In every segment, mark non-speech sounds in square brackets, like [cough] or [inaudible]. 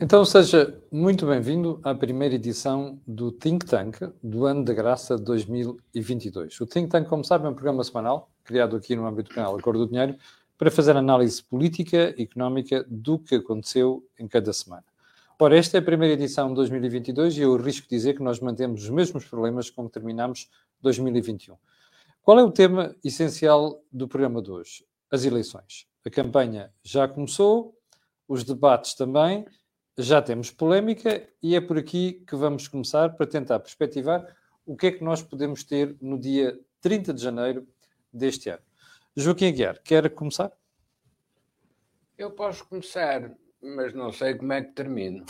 Então seja muito bem-vindo à primeira edição do Think Tank do ano da graça 2022. O Think Tank, como sabem, é um programa semanal criado aqui no âmbito do canal Acordo do Dinheiro para fazer análise política e económica do que aconteceu em cada semana. Ora, esta é a primeira edição de 2022 e eu risco dizer que nós mantemos os mesmos problemas como terminamos 2021. Qual é o tema essencial do programa de hoje? As eleições. A campanha já começou, os debates também já temos polémica e é por aqui que vamos começar para tentar perspectivar o que é que nós podemos ter no dia 30 de janeiro deste ano. Joaquim Aguiar, quer começar? Eu posso começar, mas não sei como é que termino.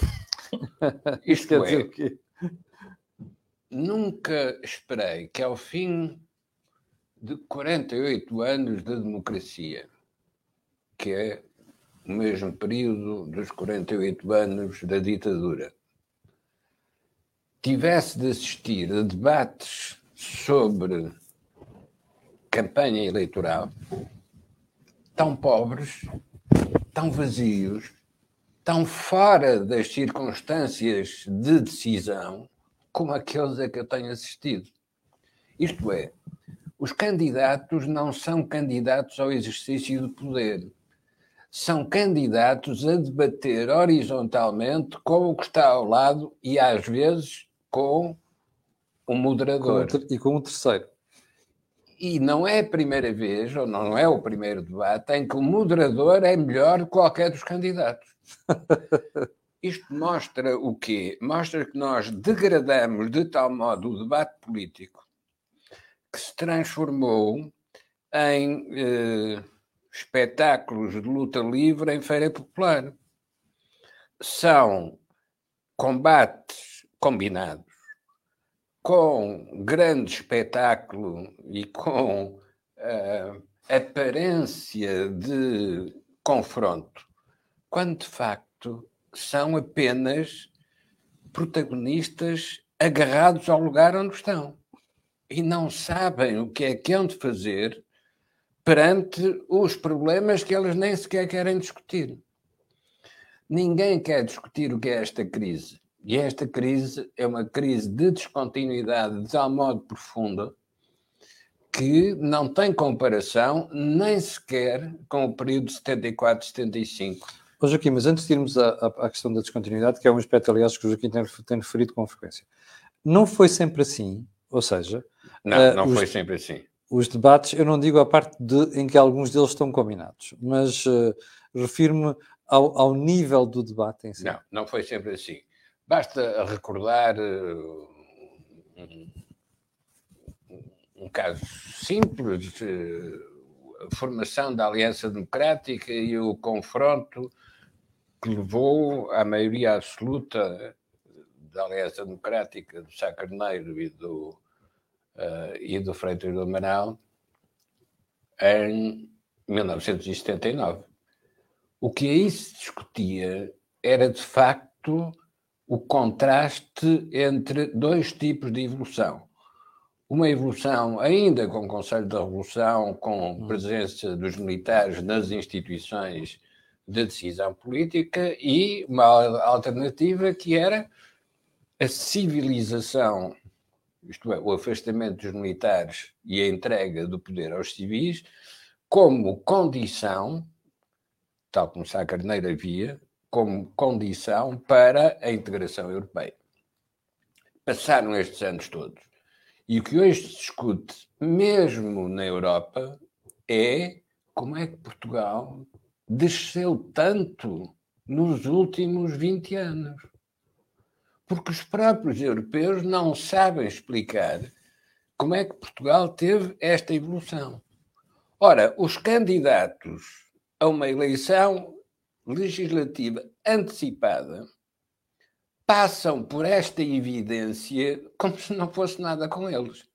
[laughs] Isto quer é, dizer o quê? Nunca esperei que ao fim de 48 anos de democracia, que é no mesmo período dos 48 anos da ditadura, tivesse de assistir a debates sobre campanha eleitoral tão pobres, tão vazios, tão fora das circunstâncias de decisão como aqueles a que eu tenho assistido. Isto é, os candidatos não são candidatos ao exercício do poder são candidatos a debater horizontalmente com o que está ao lado e às vezes com o moderador. Com o e com o terceiro. E não é a primeira vez, ou não é o primeiro debate, em que o moderador é melhor que qualquer dos candidatos. [laughs] Isto mostra o quê? Mostra que nós degradamos de tal modo o debate político que se transformou em. Eh, espetáculos de luta livre em feira popular. São combates combinados com grande espetáculo e com uh, aparência de confronto, quando de facto são apenas protagonistas agarrados ao lugar onde estão e não sabem o que é que hão de fazer perante os problemas que eles nem sequer querem discutir. Ninguém quer discutir o que é esta crise. E esta crise é uma crise de descontinuidade de tal modo profunda que não tem comparação nem sequer com o período de 74-75. Ô Joaquim, mas antes de irmos à, à, questão da descontinuidade, que é um aspecto, aliás, que o Joaquim tem, tem referido com frequência, não foi sempre assim, ou seja... Não, uh, não os, foi sempre assim os debates, eu não digo a parte de, em que alguns deles estão combinados, mas uh, refiro-me ao, ao, nível do debate em si. Não, não foi sempre assim. Basta recordar uh, um, um, caso simples, uh, a formação da Aliança Democrática e o confronto que levou à maioria absoluta da Aliança Democrática, do Sá Carneiro e do uh, e do Freitas do Amaral em 1979. O que aí se discutia era, de facto, o contraste entre dois tipos de evolução. Uma evolução ainda com o Conselho da Revolução, com hum. presença dos militares nas instituições de decisão política, e uma alternativa que era a civilização isto é, o afastamento dos militares e a entrega do poder aos civis, como condição, tal como Sá Carneiro havia, como condição para a integração europeia. Passaram estes anos todos. E o que hoje se discute, mesmo na Europa, é como é que Portugal desceu tanto nos últimos 20 anos porque os próprios europeus não sabem explicar como é que Portugal teve esta evolução. Ora, os candidatos a uma eleição legislativa antecipada passam por esta evidência como se não fosse nada com eles.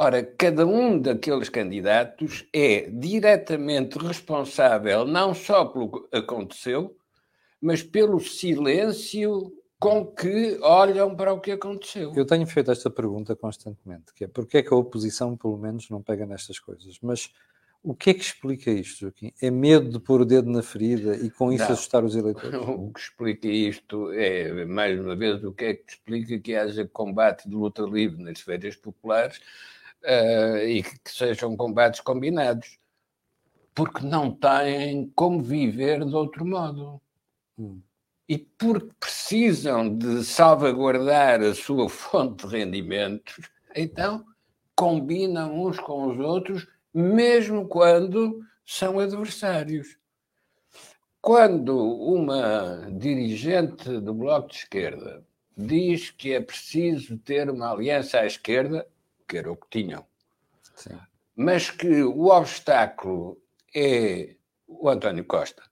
Ora, cada um daqueles candidatos é diretamente responsável não só pelo que aconteceu, mas pelo silêncio com que olham para o que aconteceu. Eu tenho feito esta pergunta constantemente, que é porque é que a oposição, pelo menos, não pega nestas coisas? Mas O que é que explica isto, Joaquim? É medo de pôr o dedo na ferida e com isso Não. assustar os eleitores? [laughs] O que explica isto é, mais uma vez, o que é que explica que haja combate de luta livre nas feiras populares eh, e que, que sejam combates combinados. Porque não têm como viver de outro modo. Hum. E porque precisam de salvaguardar a sua [laughs] fonte de rendimentos, então combinam uns com os outros, mesmo quando são adversários. Quando uma dirigente do Bloco de Esquerda diz que é preciso ter uma aliança à esquerda, que era o que tinham, Sim. mas que o obstáculo é o António Costa.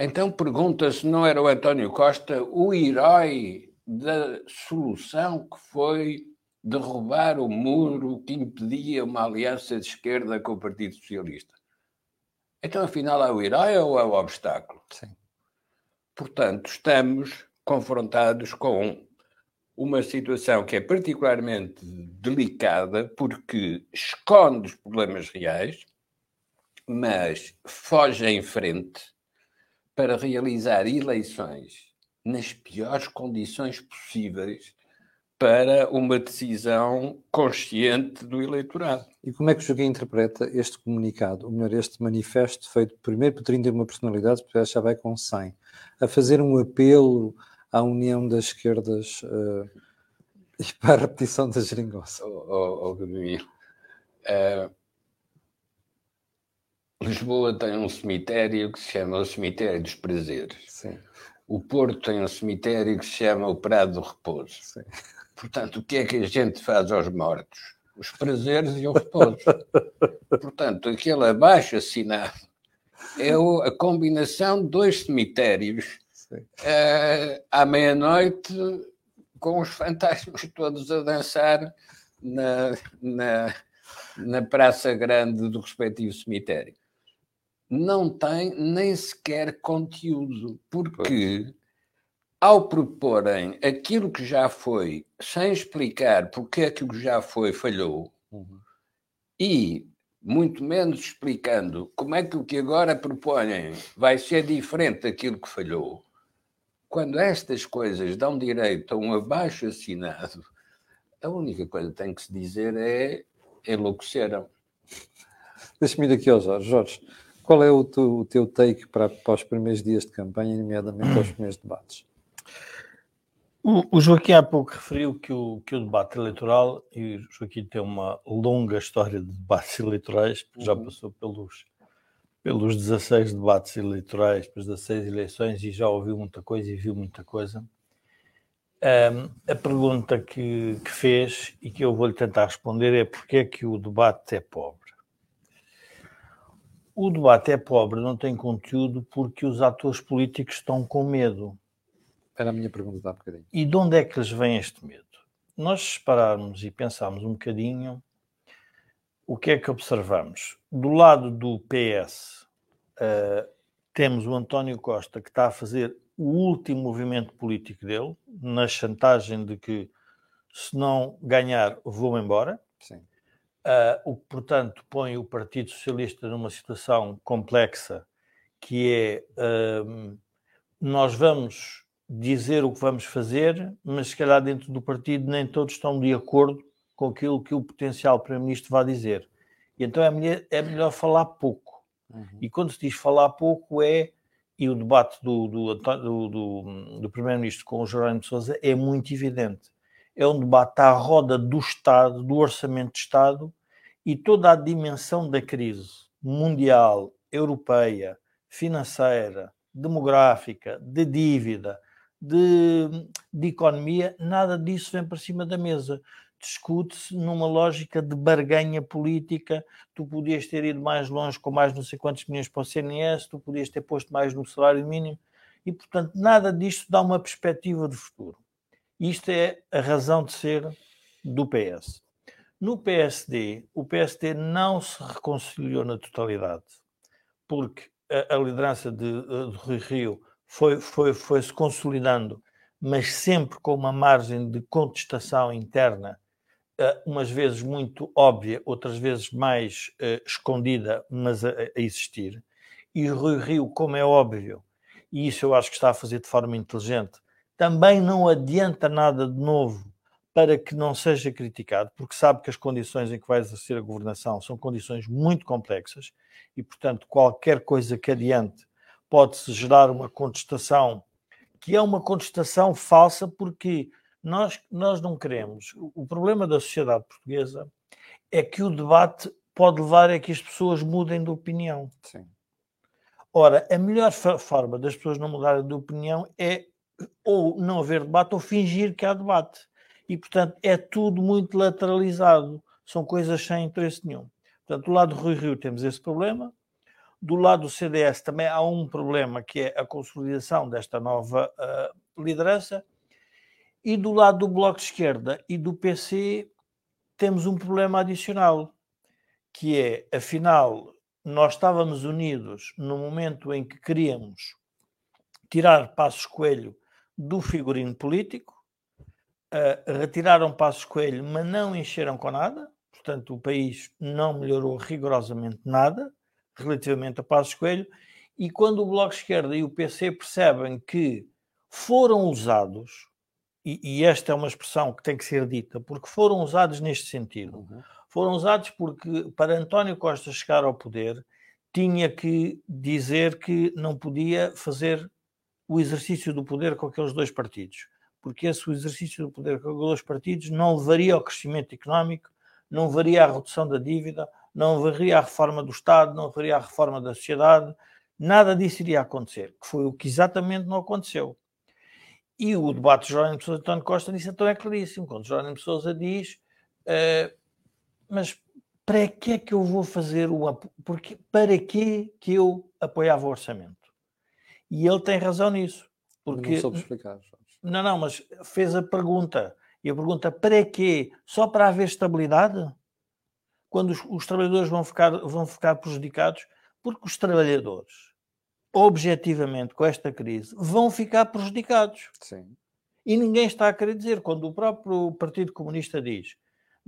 Então pergunta se não era o António Costa o herói da solução que foi derrubar o muro que impedia uma aliança de esquerda com o Partido Socialista. Então, afinal, é o herói ou é o obstáculo? Sim. Portanto, estamos confrontados com uma situação que é particularmente delicada porque esconde os problemas reais, mas foge em frente para realizar eleições nas piores condições possíveis para uma decisão consciente do eleitorado. E como é que o Joaquim interpreta este comunicado, ou melhor, este manifesto feito primeiro por 31 personalidades, depois já vai com 100, a fazer um apelo à união das esquerdas uh, [laughs] e para a repetição da geringonça? Oh, oh, oh, Lisboa tem um cemitério que se chama o Cemitério dos Prazeres. Sim. O Porto tem um cemitério que se chama o Prado do Repouso. Sim. Portanto, o que é que a gente faz aos mortos? Os prazeres e o repouso. Portanto, aquele abaixo assinado é a combinação de dois cemitérios uh, à meia-noite com os fantasmas todos a dançar na, na, na praça grande do respectivo cemitério. Não tem nem sequer conteúdo, porque ao proporem aquilo que já foi, sem explicar porque é que o que já foi falhou, uhum. e muito menos explicando como é que o que agora propõem vai ser diferente daquilo que falhou, quando estas coisas dão direito a um abaixo assinado, a única coisa que tem que se dizer é enlouqueceram. Deixa-me ir aqui ao Jorge. Jorge, qual é o teu, o teu take para, para os primeiros dias de campanha, nomeadamente aos primeiros debates? O, o, Joaquim há pouco referiu que o, que o debate eleitoral, e o Joaquim tem uma longa história de debates [laughs] eleitorais, porque já passou pelos, pelos 16 debates eleitorais, pelas 16 eleições e já ouviu muita coisa e viu muita coisa. Um, a pergunta que, que, fez e que eu vou-lhe tentar responder é porque é que o debate é pobre. O debate é pobre, não tem conteúdo porque os atores políticos estão com medo. Era a minha pergunta há bocadinho. E de onde é que lhes vem este medo? Nós pararmos e pensarmos um bocadinho, o que é que observamos? Do lado do PS, uh, temos o António Costa que está a fazer o último movimento político dele, na chantagem de que se não ganhar, vou embora. Sim. Uh, o que, portanto, põe o Partido Socialista numa situação complexa, que é uh, nós vamos dizer o que vamos fazer, mas se calhar dentro do partido nem todos estão de acordo com aquilo que o potencial Primeiro-Ministro vai dizer. E então é melhor, é melhor falar pouco. Uhum. E quando se diz falar pouco é, e o debate do, do, do, do, Primeiro-Ministro com o Jerónimo de Sousa é muito evidente. É um debate à roda do Estado, do Orçamento de Estado e toda a dimensão da crise mundial, europeia, financeira, demográfica, de dívida, de, de economia, nada disso vem para cima da mesa. Discute-se numa lógica de barganha política. Tu podias ter ido mais longe com mais não sei quantos milhões para o CNS, tu podias ter posto mais no salário mínimo, e portanto nada disto dá uma perspectiva de futuro. Isto é a razão de ser do PS. No PSD, o PSD não se reconciliou na totalidade, porque a, a liderança de, de Rui Rio foi, foi, foi se consolidando, mas sempre com uma margem de contestação interna umas vezes muito óbvia, outras vezes mais uh, escondida, mas a, a, existir. E Rui Rio, como é óbvio, e isso eu acho que está a fazer de forma inteligente, também não adianta nada de novo para que não seja criticado, porque sabe que as condições em que vai exercer a governação são condições muito complexas e, portanto, qualquer coisa que adiante pode-se gerar uma contestação que é uma contestação falsa, porque nós, nós não queremos. O problema da sociedade portuguesa é que o debate pode levar a que as pessoas mudem de opinião. Sim. Ora, a melhor forma das pessoas não mudarem de opinião é ou não haver debate ou fingir que há debate. E, portanto, é tudo muito lateralizado. São coisas sem interesse nenhum. Portanto, do lado do Rui Rio temos esse problema. Do lado do CDS também há um problema que é a consolidação desta nova uh, liderança. E do lado do Bloco de Esquerda e do PC temos um problema adicional, que é, afinal, nós estávamos unidos no momento em que queríamos tirar Passos Coelho do figurino político, uh, retiraram Passos Coelho, mas não encheram com nada, portanto o país não melhorou rigorosamente nada relativamente a Passos Coelho, e quando o Bloco de Esquerda e o PC percebem que foram usados, e, e, esta é uma expressão que tem que ser dita, porque foram usados neste sentido, uhum. foram usados porque para António Costa chegar ao poder tinha que dizer que não podia fazer o exercício do poder com aqueles dois partidos, porque esse exercício do poder com aqueles dois partidos não levaria ao crescimento económico, não levaria à redução da dívida, não levaria à reforma do Estado, não levaria à reforma da sociedade, nada disso iria acontecer, que foi o que exatamente não aconteceu. E o debate de de Sousa e António Costa nisso então é claríssimo, quando Jerónimo Sousa diz uh, mas para que é que eu vou fazer o porque para que que eu apoiava o orçamento? E ele tem razão nisso. Porque... Não soube explicar. Não, não, mas fez a pergunta. E a pergunta, para quê? Só para haver estabilidade? Quando os, os trabalhadores vão ficar, vão ficar prejudicados? Porque os trabalhadores, objetivamente, com esta crise, vão ficar prejudicados. Sim. E ninguém está a querer dizer, quando o próprio Partido Comunista diz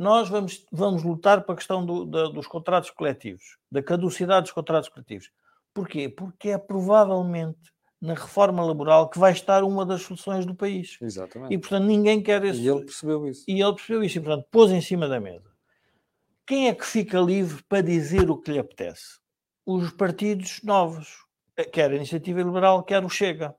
nós vamos, vamos lutar para a questão do, da, dos contratos coletivos, da caducidade dos contratos coletivos. Porquê? Porque é provavelmente na reforma laboral que vai estar uma das soluções do país. Exatamente. E, portanto, ninguém quer esse... E ele percebeu isso. E ele percebeu isso e, portanto, pôs em cima da mesa. Quem é que fica livre para dizer o que lhe apetece? Os partidos novos, quer a Iniciativa Liberal, quer o Chega.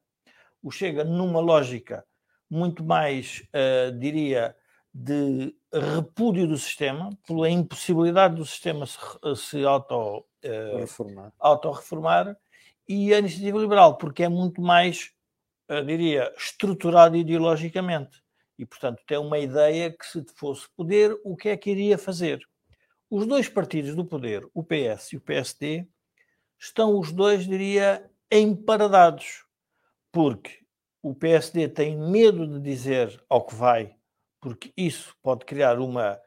O Chega, numa lógica muito mais, uh, diria, de repúdio do sistema, pela impossibilidade do sistema se, se auto uh, reformar. autorreformar e a iniciativa liberal, porque é muito mais, eu diria, estruturado ideologicamente. E, portanto, tem uma ideia que, se fosse poder, o que é que iria fazer? Os dois partidos do poder, o PS e o PSD, estão os dois, diria, emparadados, porque o PSD tem medo de dizer ao que vai, porque isso pode criar uma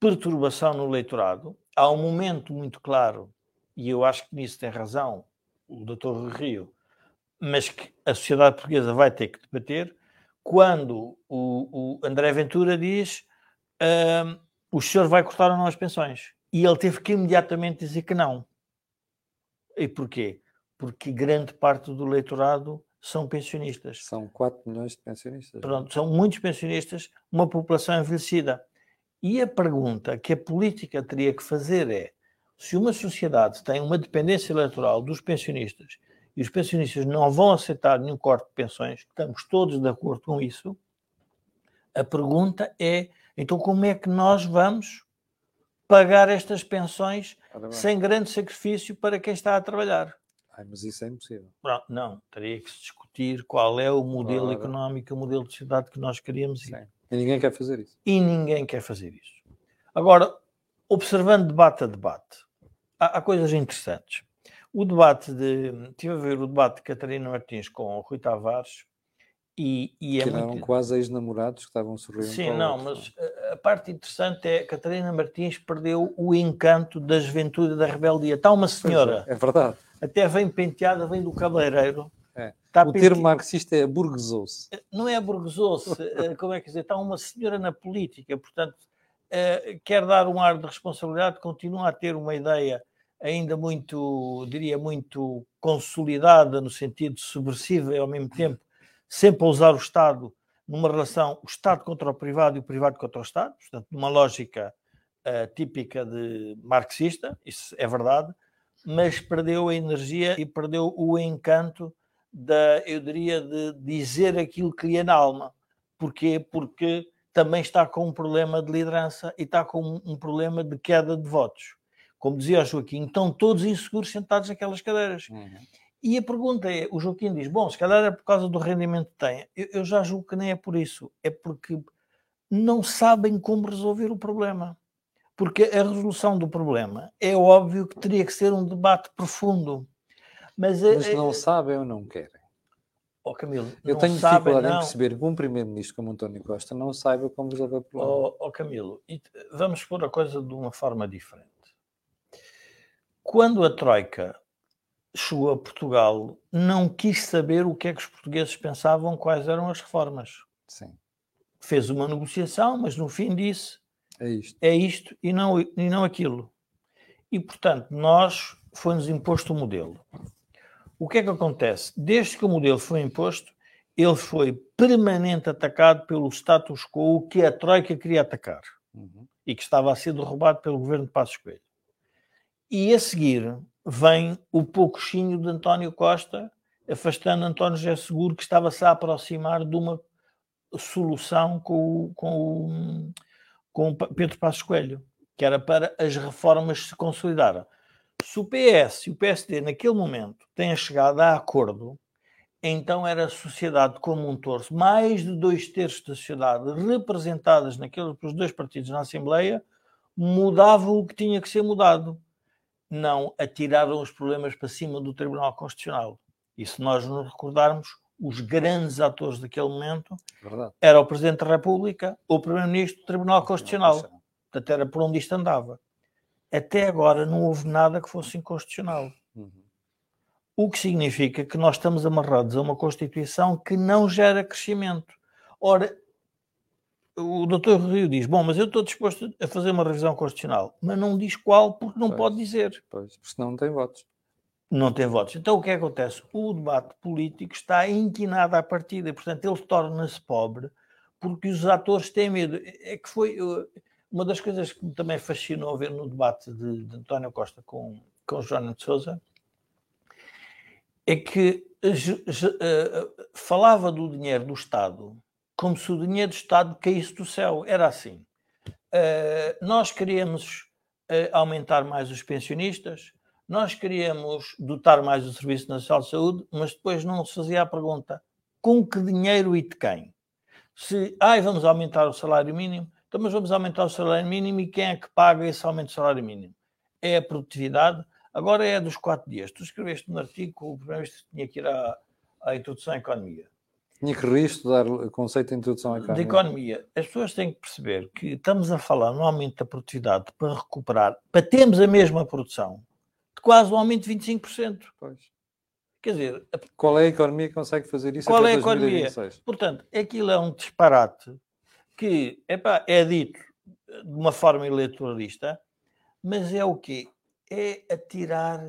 perturbação no eleitorado. Há um momento muito claro e eu acho que nisso tem razão o doutor Rio, mas que a sociedade portuguesa vai ter que debater, quando o, o André Ventura diz uh, o senhor vai cortar ou não as pensões. E ele teve que imediatamente dizer que não. E porquê? Porque grande parte do eleitorado são pensionistas. São 4 milhões de pensionistas. Pronto, são muitos pensionistas, uma população envelhecida. E a pergunta que a política teria que fazer é: se uma sociedade tem uma dependência eleitoral dos pensionistas e os pensionistas não vão aceitar nenhum corte de pensões, estamos todos de acordo com isso, a pergunta é: então como é que nós vamos pagar estas pensões sem grande sacrifício para quem está a trabalhar? Ai, mas isso é impossível. Não, não, teria que se discutir qual é o modelo económico, o modelo de sociedade que nós queríamos ir. Sim. E ninguém quer fazer isso. E ninguém quer fazer isso. Agora, observando debate a debate, há, há, coisas interessantes. O debate de. Estive a ver o debate de Catarina Martins com o Rui Tavares e, e é que eram muito... quase ex-namorados que estavam sorrindo. Sim, não, mas não. a parte interessante é que Catarina Martins perdeu o encanto da juventude e da rebeldia. Está uma senhora. É, é, verdade. Até vem penteada, vem do cabeleireiro. É. Está o termo marxista é burguesou-se. Não é burguesou-se, eh, [laughs] como é que dizer? Está uma senhora na política, portanto, uh, quer dar um ar de responsabilidade, continua a ter uma ideia ainda muito, diria, muito consolidada no sentido subversivo e ao mesmo tempo sempre a usar o Estado numa relação o Estado contra o privado e o privado contra o Estado, portanto, numa lógica uh, típica de marxista, isso é verdade, mas perdeu a energia e perdeu o encanto da, eu diria, de dizer aquilo que lhe é na alma. Porquê? Porque também está com um problema de liderança e está com um problema de queda de votos. Como dizia o Joaquim, estão todos inseguros sentados naquelas cadeiras. Uhum. E a pergunta é: o Joaquim diz, bom, se calhar é por causa do rendimento que tem. Eu, eu já julgo que nem é por isso. É porque não sabem como resolver o problema. Porque a resolução do problema é óbvio que teria que ser um debate profundo. Mas, mas não é, sabem ou não querem. Oh, Camilo, eu tenho sabem, dificuldade não. em perceber que um primeiro-ministro como António Costa não saiba como resolver o problema. Oh, oh Camilo, vamos pôr a coisa de uma forma diferente. Quando a Troika chegou a Portugal, não quis saber o que é que os portugueses pensavam, quais eram as reformas. Sim. Fez uma negociação, mas no fim disse é isto, é isto e, não, e não aquilo. E, portanto, nós foi-nos imposto o modelo. O que é que acontece? Desde que o modelo foi imposto, ele foi permanente atacado pelo status quo que a Troika queria atacar uhum. e que estava a ser derrubado pelo governo de Passos Coelho. E a seguir vem o pouquinho de António Costa, afastando António José Seguro, que estava-se a aproximar de uma solução com o, com o, com Pedro Passos Coelho, que era para as reformas se consolidarem. Se o PS e o PSD, naquele momento, têm chegado a acordo, então era a sociedade como um torso, mais de dois terços da sociedade representadas naqueles dois partidos na Assembleia, mudava o que tinha que ser mudado não atiraram os problemas para cima do Tribunal Constitucional. E se nós nos recordarmos, os grandes atores daquele momento Verdade. era o Presidente da República, o Primeiro-Ministro do Tribunal Constitucional. Portanto, era por onde isto andava. Até agora não houve nada que fosse inconstitucional. Uhum. O que significa que nós estamos amarrados a uma Constituição que não gera crescimento. Ora, o doutor Rio diz: Bom, mas eu estou disposto a fazer uma revisão constitucional, mas não diz qual, porque não pois, pode dizer. Pois, porque senão não tem votos. Não tem votos. Então o que, é que acontece? O debate político está inquinado à partida, portanto ele torna-se pobre porque os atores têm medo. É que foi uma das coisas que me também fascinou ver no debate de, de António Costa com, com Joana de Souza é que uh, falava do dinheiro do Estado como se o dinheiro do Estado caísse do céu. Era assim. Uh, nós queríamos uh, aumentar mais os pensionistas, nós queríamos dotar mais o Serviço Nacional de Saúde, mas depois não se fazia a pergunta com que dinheiro e de quem? Se, ai, vamos aumentar o salário mínimo, então mas vamos aumentar o salário mínimo e quem é que paga esse aumento do salário mínimo? É a produtividade, agora é dos quatro dias. Tu escreveste no artigo, o primeiro-ministro tinha que ir à, à introdução à economia. Tinha que reestudar o conceito de introdução à economia. De economia. As pessoas têm que perceber que estamos a falar no aumento da produtividade para recuperar, para termos a mesma produção, de quase um aumento de 25%. Pois. Quer dizer... Qual é a economia que consegue fazer isso Qual é a 2026? economia? Portanto, aquilo é um disparate que epá, é dito de uma forma eleitoralista, mas é o quê? É atirar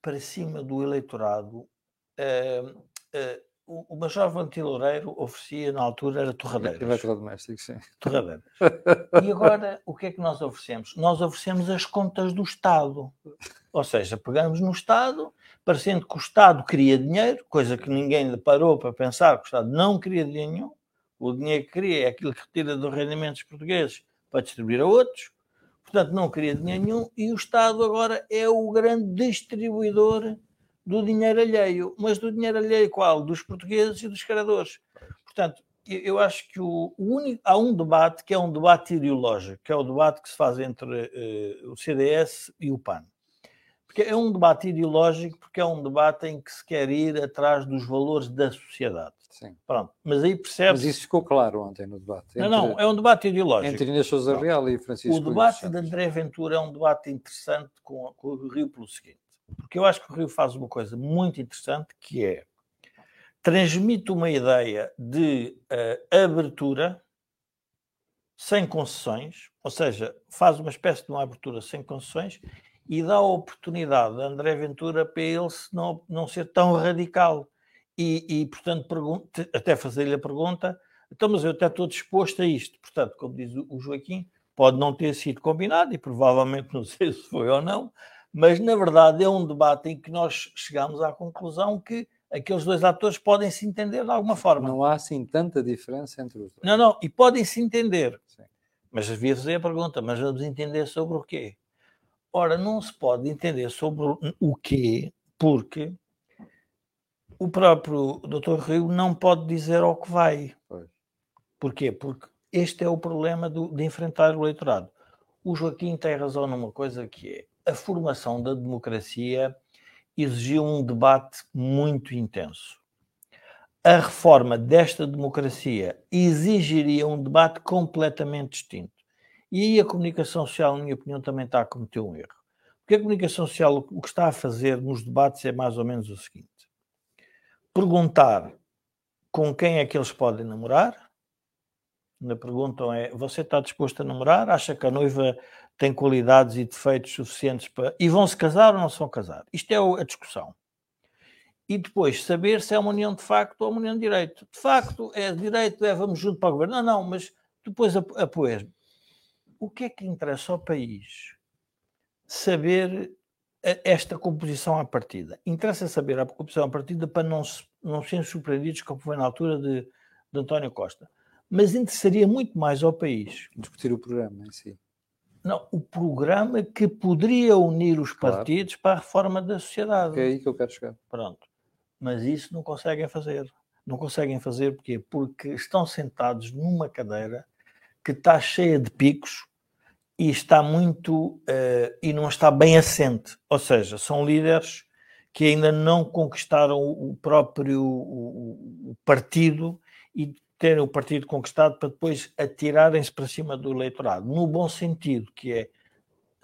para cima do eleitorado uh, uh, o, o Major Valentim Loureiro oferecia na altura era torradeiras. Eletrodomésticos, sim. Torradeiras. [laughs] e agora o que é que nós oferecemos? Nós oferecemos as contas do Estado. Ou seja, pegamos no Estado, parecendo que o Estado queria dinheiro, coisa que ninguém parou para pensar que o Estado não queria dinheiro nenhum. O dinheiro que queria é aquilo que retira dos rendimentos portugueses para distribuir a outros. Portanto, não queria dinheiro nenhum e o Estado agora é o grande distribuidor do dinheiro alheio, mas do dinheiro alheio qual? Dos portugueses e dos credores. Portanto, eu acho que o, único, há um debate que é um debate ideológico, que é o debate que se faz entre uh, o CDS e o PAN. Porque é um debate ideológico, porque é um debate em que se quer ir atrás dos valores da sociedade. Sim. Pronto, mas aí percebe. Mas isso ficou claro ontem no debate. Entre, não, não, é um debate ideológico. Entre Inês Souza Real e Francisco. O debate de André Ventura é um debate interessante com, com o Rio pelo seguinte porque eu acho que o Rio faz uma coisa muito interessante que é transmite uma ideia de uh, abertura sem concessões, ou seja, faz uma espécie de uma abertura sem concessões e dá a oportunidade a André Ventura para ele não, não ser tão radical. E, e portanto, até fazer-lhe a pergunta, então, mas eu até estou disposto a isto. Portanto, como diz o Joaquim, pode não ter sido combinado, e provavelmente não [laughs] sei se foi ou não, mas na verdade é um debate em que nós chegamos à conclusão que aqueles dois atores podem se entender de alguma forma. Não há assim tanta diferença entre os dois. Não, não, e podem se entender. Sim. Mas devia fazer a pergunta, mas vamos entender sobre o quê? Ora, não se pode entender sobre o quê, porque o próprio Dr. Rio não pode dizer ao que vai. Pois. Porquê? Porque este é o problema do, de enfrentar o eleitorado. O Joaquim tem razão numa coisa que é a formação da democracia exigiu um debate muito intenso. A reforma desta democracia exigiria um debate completamente distinto. E aí a comunicação social, na minha opinião, também está a cometer um erro. Porque a comunicação social o que está a fazer nos debates é mais ou menos o seguinte: perguntar com quem é que eles podem namorar. Na pergunta é: você está disposto a namorar? Acha que a noiva têm qualidades e defeitos suficientes para. e vão se casar ou não se vão casar? Isto é a discussão. E depois saber se é uma união de facto ou uma união de direito. De facto, é direito, é vamos junto para o governo. Não, não, mas depois apoias. O que é que interessa ao país? Saber esta composição à partida. Interessa saber a composição à partida para não, não serem surpreendidos como foi na altura de, de António Costa. Mas interessaria muito mais ao país. Discutir o programa em si. Não, o programa que poderia unir os claro. partidos para a reforma da sociedade. É aí que eu quero chegar. Pronto. Mas isso não conseguem fazer. Não conseguem fazer porquê? Porque estão sentados numa cadeira que está cheia de picos e está muito uh, e não está bem assente. Ou seja, são líderes que ainda não conquistaram o próprio o, o partido e terem o partido conquistado para depois atirarem-se para cima do eleitorado, no bom sentido, que é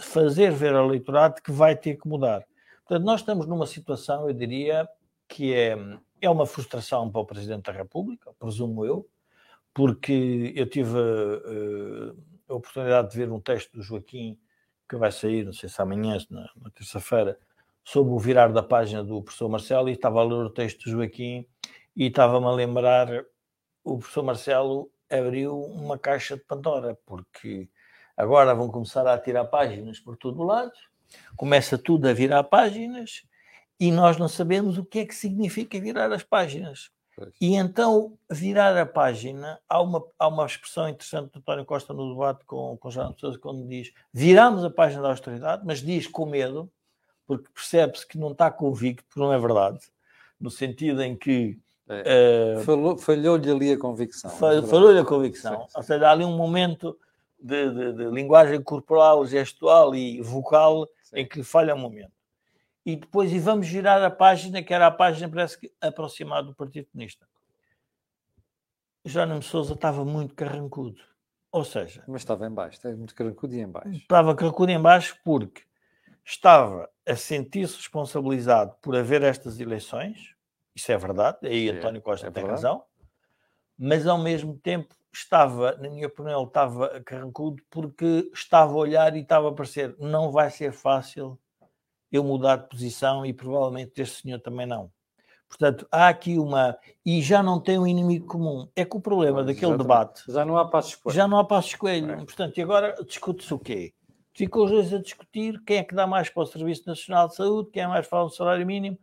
fazer ver ao eleitorado que vai ter que mudar. Portanto, nós estamos numa situação, eu diria, que é, é uma frustração para o Presidente da República, presumo eu, porque eu tive uh, a oportunidade de ver um texto do Joaquim que vai sair, não sei se amanhã, na, na terça-feira, sobre o virar da página do professor Marcelo, e estava a ler o texto do Joaquim e estava-me a lembrar o professor Marcelo abriu uma caixa de Pandora, porque agora vão começar a tirar páginas por todo o lado, começa tudo a virar páginas e nós não sabemos o que é que significa virar as páginas. Pois. E então, virar a página, há uma, há uma expressão interessante do António Costa no debate com, com João Sousa, quando diz viramos a página da austeridade, mas diz com medo, porque percebe-se que não está convicto, porque não é verdade, no sentido em que é. Uh, Falhou-lhe ali a convicção. Falhou-lhe a convicção. Sim. Ou seja, há ali um momento de, de, de, linguagem corporal, gestual e vocal Sim. em que falha um momento. E depois, e vamos girar a página, que era a página, parece que aproximada do Partido Comunista. Jerónimo Souza estava muito carrancudo. Ou seja... Mas estava em baixo, estava muito carrancudo e em baixo. Estava carrancudo em baixo porque estava a sentir-se responsabilizado por haver estas eleições, isso é verdade, aí é, António Costa é tem verdade. razão, mas ao mesmo tempo estava, na minha opinião, estava carrancudo porque estava a olhar e estava a parecer, não vai ser fácil eu mudar de posição e provavelmente este senhor também não. Portanto, há aqui uma. E já não tem um inimigo comum. É que o problema Mas, daquele debate. Já não há passo escolho. Já não há passo escolho. É. Portanto, e agora discute-se o quê? Ficam os dois a discutir quem é que dá mais para o Serviço Nacional de Saúde, quem é mais para o salário mínimo.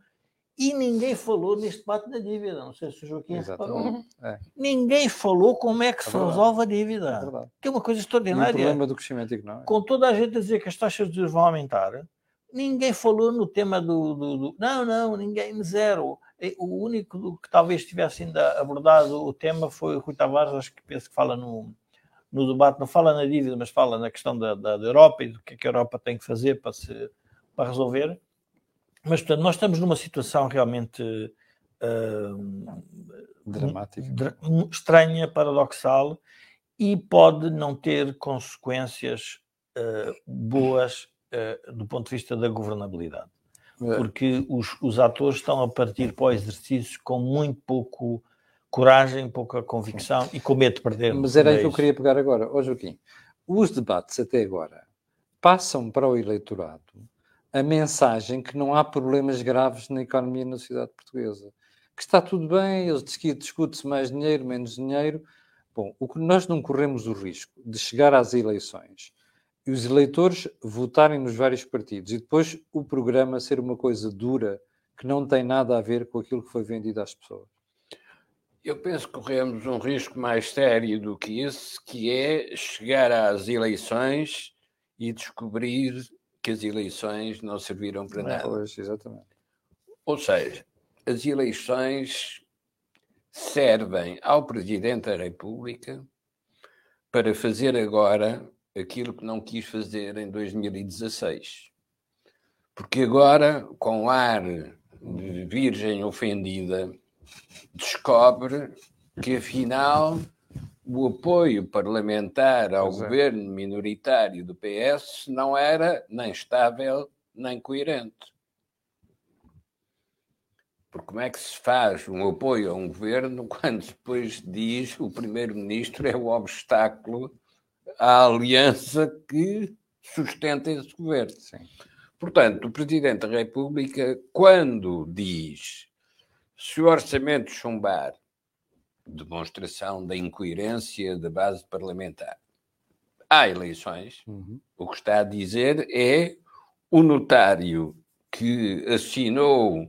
E ninguém falou neste debate da dívida. Não sei se o Joaquim falou. É. Ninguém falou como é que é se resolve a dívida. É que é uma coisa extraordinária. o problema do crescimento económico. Com toda a gente a dizer que as taxas de juros vão aumentar, ninguém falou no tema do, do, do, Não, não, ninguém, zero. O único que talvez tivesse ainda abordado o tema foi o Rui Tavares, acho que penso que fala no, no debate, não fala na dívida, mas fala na questão da, da, da Europa e do que, é que a Europa tem que fazer para, se, para resolver. Mas, portanto, nós estamos numa situação realmente uh, dramática, estranha, paradoxal e pode não ter consequências uh, boas uh, do ponto de vista da governabilidade. É. Porque os, os atores estão a partir para o exercício com muito pouco coragem, pouca convicção e com medo de perder. Mas era aí que eu queria pegar agora. Ó Joaquim, os debates até agora passam para o eleitorado a mensagem que não há problemas graves na economia na sociedade portuguesa. Que está tudo bem, eles discute-se mais dinheiro, menos dinheiro. Bom, o que nós não corremos o risco de chegar às eleições e os eleitores votarem nos vários partidos e depois o programa ser uma coisa dura que não tem nada a ver com aquilo que foi vendido às pessoas. Eu penso que corremos um risco mais sério do que esse, que é chegar às eleições e descobrir que as eleições não serviram para nada. Pois, exatamente. Ou seja, as eleições servem ao Presidente da República para fazer agora aquilo que não quis fazer em 2016. Porque agora, com ar de virgem ofendida, descobre que afinal o apoio parlamentar ao pois é. governo é. minoritário do PS não era nem estável nem coerente. Porque como é que se faz um apoio a um governo [laughs] quando depois diz o primeiro-ministro é o obstáculo à aliança que sustenta esse governo? Sim. Portanto, o Presidente da República, quando diz se o orçamento chumbar, demonstração da incoerência da base parlamentar, há eleições, uhum. o que está a dizer é o notário que assinou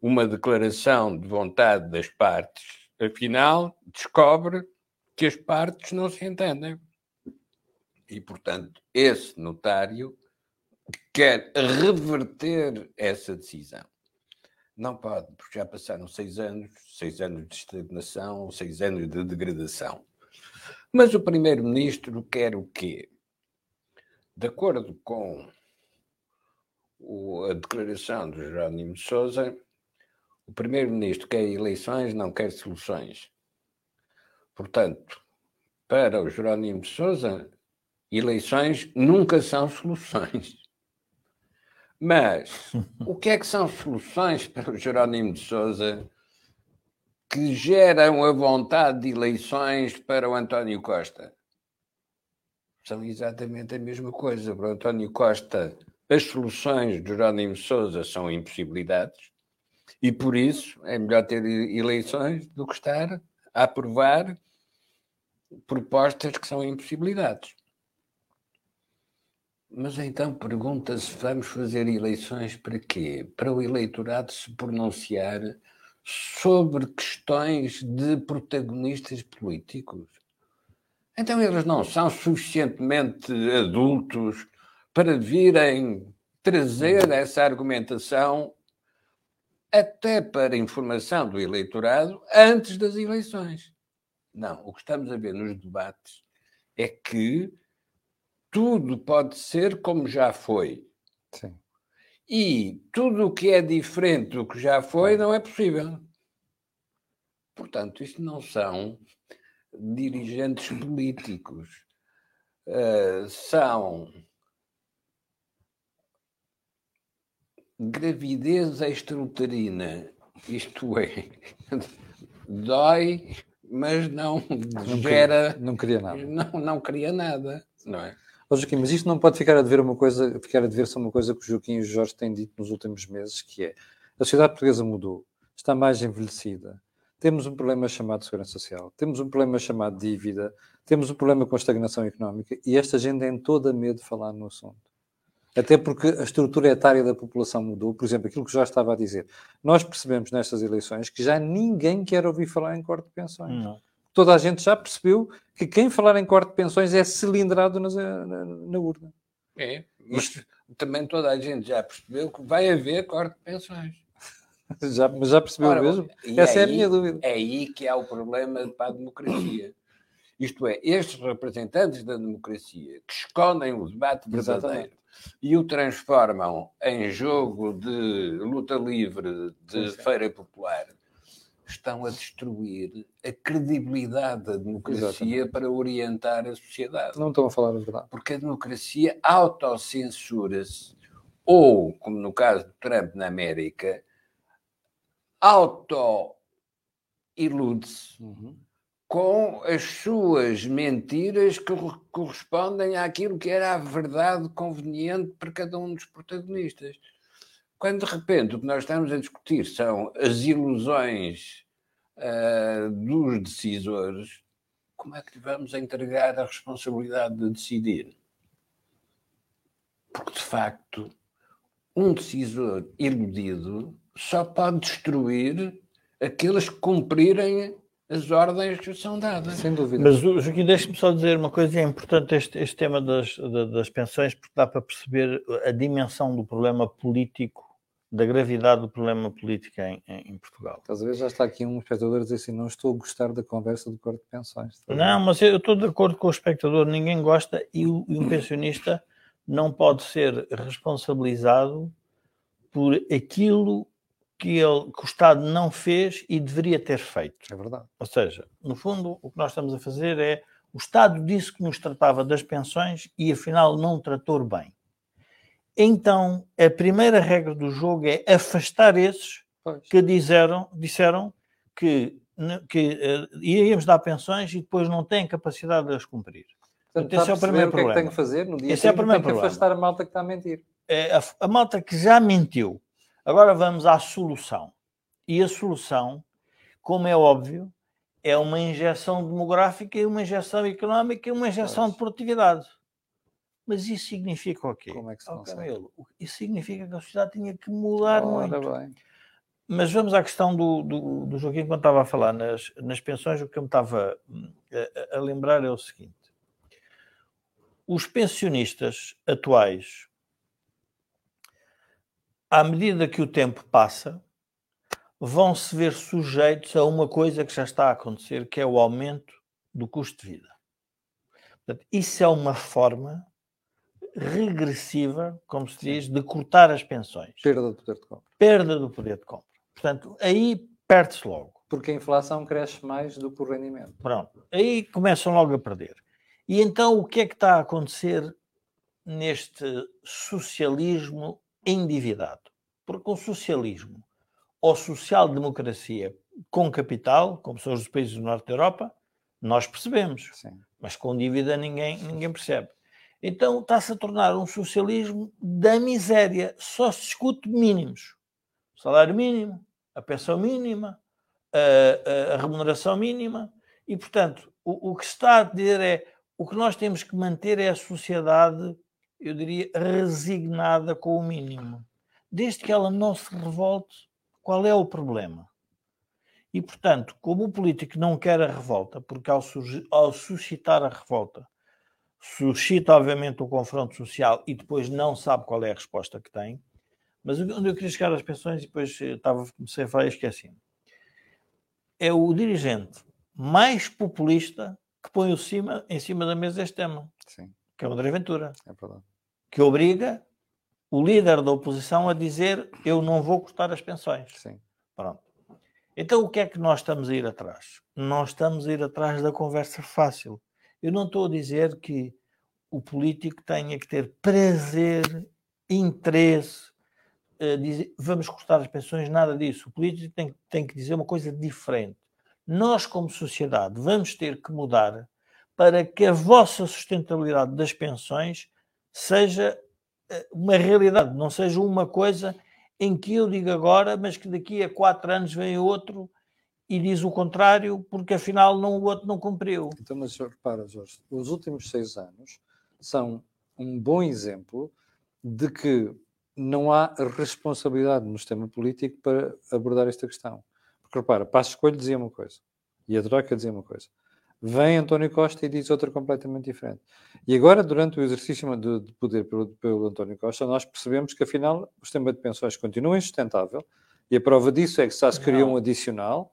uma declaração de vontade das partes, afinal, descobre que as partes não se entendem. E, portanto, esse notário quer reverter essa decisão. Não pode, porque já passaram seis anos, seis anos de estagnação, seis anos de degradação. Mas o primeiro-ministro quer o quê? De acordo com a declaração de Jerónimo de Sousa, o primeiro-ministro quer eleições, não quer soluções. Portanto, para o Jerónimo de Sousa, eleições nunca são soluções. Mas [laughs] o que é que são soluções para o Jerónimo de Souza que geram a vontade de eleições para o António Costa? São exatamente a mesma coisa. Para o António Costa, as soluções de Jerónimo de Souza são impossibilidades e por isso é melhor ter eleições do que estar a aprovar propostas que são impossibilidades. Mas então pergunta-se: vamos fazer eleições para quê? Para o eleitorado se pronunciar sobre questões de protagonistas políticos. Então eles não são suficientemente adultos para virem trazer essa argumentação até para informação do eleitorado antes das eleições. Não, o que estamos a ver nos debates é que tudo pode ser como já foi. Sim. E tudo o que é diferente do que já foi não é possível. Portanto, isto não são dirigentes políticos. Uh, são gravidez extrauterina. Isto é, [laughs] dói, mas não, não gera. Queria, não queria nada. Não, não queria nada, não é? Oh, Joaquim, mas isto não pode ficar a dever uma coisa, ficar a dever-se uma coisa que o Joaquim e o Jorge têm dito nos últimos meses, que é a sociedade portuguesa mudou, está mais envelhecida, temos um problema chamado segurança social, temos um problema chamado dívida, temos um problema com a estagnação económica e esta gente tem toda medo de falar no assunto. Até porque a estrutura etária da população mudou. Por exemplo, aquilo que já estava a dizer. Nós percebemos nestas eleições que já ninguém quer ouvir falar em corte de pensões. Não toda a gente já percebeu que quem falar em corte de pensões é cilindrado na, na, na urna. É, mas também toda a gente já percebeu que vai haver corte de pensões. [laughs] já, mas já percebeu Ora, mesmo? Essa é, é, a minha dúvida. É aí que há o problema para a democracia. Isto é, estes representantes da democracia que escondem o debate verdadeiro e o transformam em jogo de luta livre, de feira popular, estão a destruir a credibilidade da democracia Exatamente. para orientar a sociedade. Não estão a falar a verdade. Porque a democracia autocensura-se, ou, como no caso de Trump na América, auto ilude-se uhum. com as suas mentiras que correspondem àquilo que era a verdade conveniente para cada um dos protagonistas. Quando de repente o que nós estamos a discutir são as ilusões uh, dos decisores, como é que lhe vamos entregar a responsabilidade de decidir? Porque, de facto, um decisor iludido só pode destruir aqueles que cumprirem as ordens que são dadas. Sem dúvida. Mas, Joaquim, deixe-me só dizer uma coisa, é importante este, este tema das, das pensões, porque dá para perceber a dimensão do problema político da gravidade do problema político em, em, Portugal. Estás a ver, já está aqui um espectador a dizer assim, não estou a gostar da conversa do corte de pensões. Não, mas eu estou de acordo com o espectador, ninguém gosta e o, e um pensionista não pode ser responsabilizado por aquilo que, ele, que o Estado não fez e deveria ter feito. É verdade. Ou seja, no fundo, o que nós estamos a fazer é o Estado disse que nos tratava das pensões e afinal não tratou bem. Então, a primeira regra do jogo é afastar esses pois. que disseram, disseram que, que uh, iríamos dar pensões e depois não têm capacidade de as cumprir. Portanto, esse é o primeiro problema. O que é que tem que fazer? No dia esse é o primeiro tem que afastar a malta que está a mentir. É a, a malta que já mentiu. Agora vamos à solução. E a solução, como é óbvio, é uma injeção demográfica e uma injeção económica e uma injeção pois. de produtividade. Mas isso significa o quê? Como é que se oh, Camilo, isso significa que a sociedade tinha que mudar Ora muito. Bem. Mas vamos à questão do, do, do Joaquim, quando estava a falar nas, nas pensões, o que eu me estava hum, a, a lembrar é o seguinte. Os pensionistas atuais, à medida que o tempo passa, vão se ver sujeitos a uma coisa que já está a acontecer, que é o aumento do custo de vida. Portanto, isso é uma forma regressiva, como se diz, de cortar as pensões. Perda do poder de compra. Perda do poder de compra. Portanto, aí perde-se logo. Porque a inflação cresce mais do que o rendimento. Pronto. Aí começam logo a perder. E então o que é que está a acontecer neste socialismo endividado? Porque o socialismo ou social-democracia com capital, como são os países do norte da Europa, nós percebemos. Sim. Mas com dívida ninguém, ninguém percebe. Então está-se a tornar um socialismo da miséria. Só se discute mínimos. Salário mínimo, a pensão mínima, a, a, a remuneração mínima. E, portanto, o, o, que se está a dizer é o que nós temos que manter é a sociedade, eu diria, resignada com o mínimo. Desde que ela não se revolte, qual é o problema? E, portanto, como o político não quer a revolta, porque ao, ao suscitar a revolta suscita, obviamente, o confronto social e depois não sabe qual é a resposta que tem. Mas onde eu queria chegar às pensões e depois eh, estava, comecei a falar e esqueci. É o dirigente mais populista que põe o cima, em cima da mesa este tema, Sim. que é o André Ventura. É. Que obriga o líder da oposição a dizer eu não vou cortar as pensões. Sim. Pronto. Então o que é que nós estamos a ir atrás? Nós estamos a ir atrás da conversa fácil. Eu não estou a dizer que o político tenha que ter prazer, interesse, dizer, vamos cortar as pensões, nada disso. O político tem, tem que dizer uma coisa diferente. Nós, como sociedade, vamos ter que mudar para que a vossa sustentabilidade das pensões seja uh, uma realidade, não seja uma coisa em que eu digo agora, mas que daqui a quatro anos vem outro e diz o contrário, porque afinal não, o outro não cumpriu. Então, mas repara, Jorge, os últimos seis anos são um bom exemplo de que não há responsabilidade no sistema político para abordar esta questão. Porque repara, Passo Escolho dizia uma coisa e a Troika dizia uma coisa. Vem António Costa e diz outra completamente diferente. E agora, durante o exercício de, de poder pelo, pelo António Costa, nós percebemos que afinal o sistema de pensões continua insustentável e a prova disso é que se criou um adicional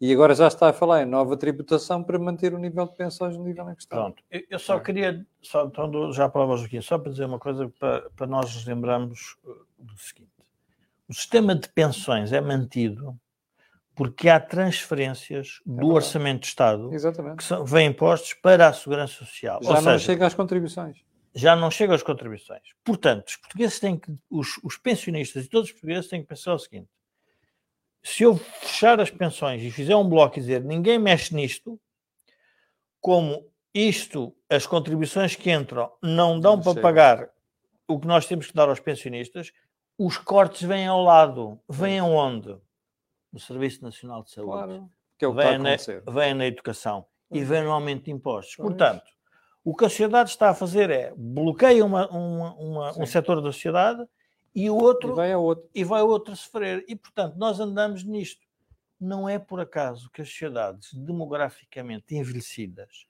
e agora já está a falar em nova tributação para manter o nível de pensões no nível em que está. Pronto, eu só queria, só, então, já para o aqui, só para dizer uma coisa para, para nós nos lembrarmos uh, do seguinte: o sistema de pensões é mantido porque há transferências é do Orçamento de Estado Exatamente. que são, vêm impostos para a Segurança Social. Já Ou não seja, chega às contribuições. Já não chega às contribuições. Portanto, os portugueses têm que, os, os pensionistas e todos os portugueses têm que pensar o seguinte: se eu fechar as pensões e fizer um bloco e dizer ninguém mexe nisto, como isto, as contribuições que entram não dão não para pagar o que nós temos que dar aos pensionistas, os cortes vêm ao lado. Vêm aonde? No Serviço Nacional de Saúde. Claro, que é o que vêm, na, vêm na educação e vem no aumento de impostos. Portanto, o que a sociedade está a fazer é bloqueia uma, uma, uma, um setor da sociedade e o outro e vai a outro. e vai a outro sofrer. E portanto, nós andamos nisto. Não é por acaso que as sociedades demograficamente envelhecidas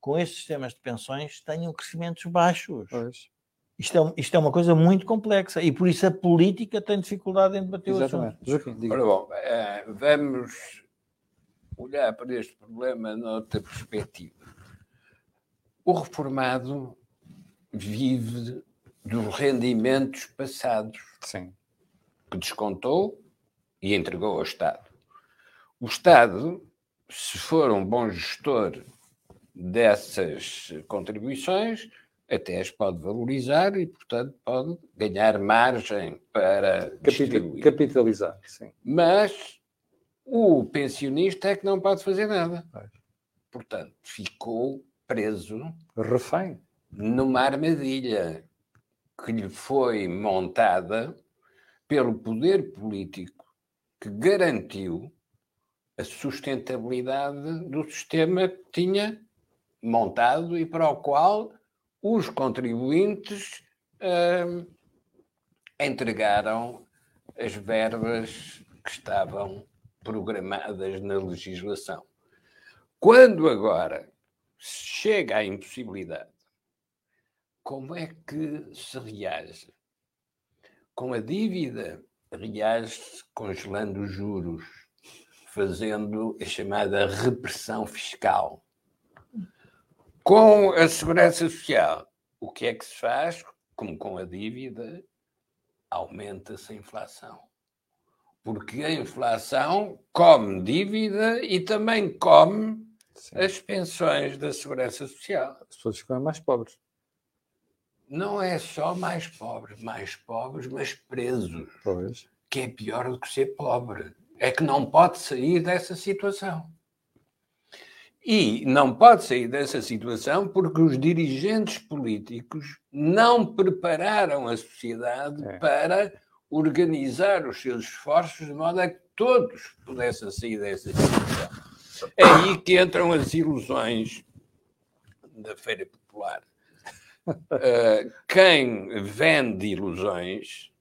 com estes sistemas de pensões tenham crescimentos baixos. Pois. Isto é, isto é uma coisa muito complexa e por isso a política tem dificuldade em debater Exatamente. o assunto. Ora bom, eh, vamos olhar para este problema noutra perspectiva. O reformado vive dos rendimentos passados Sim. que descontou e entregou ao Estado. O Estado, se for um bom gestor dessas contribuições, até as pode valorizar e, portanto, pode ganhar margem para Capital, capitalizar. Sim. Mas o pensionista é que não pode fazer nada. Portanto, ficou preso. Refém. Numa armadilha que lhe foi montada pelo poder político que garantiu a sustentabilidade do sistema que tinha montado e para o qual os contribuintes uh, entregaram as verbas que estavam programadas na legislação. Quando agora chega à impossibilidade, como é que se reage? Com a dívida, reage-se congelando os juros, fazendo a chamada repressão fiscal com a segurança social, o que é que se faz? Como com a dívida, aumenta-se a inflação. Porque a inflação come dívida e também come Sim. as pensões da segurança social. As pessoas ficam mais pobres. Não é só mais pobres, mais pobres, mas presos. Pois. Que é pior do que ser pobre. É que não pode sair dessa situação. E não pode sair dessa situação porque os dirigentes políticos não prepararam a sociedade é. para organizar os seus esforços de modo a que todos pudessem sair dessa situação. É aí que entram as ilusões da Feira Popular. Uh, quem vende ilusões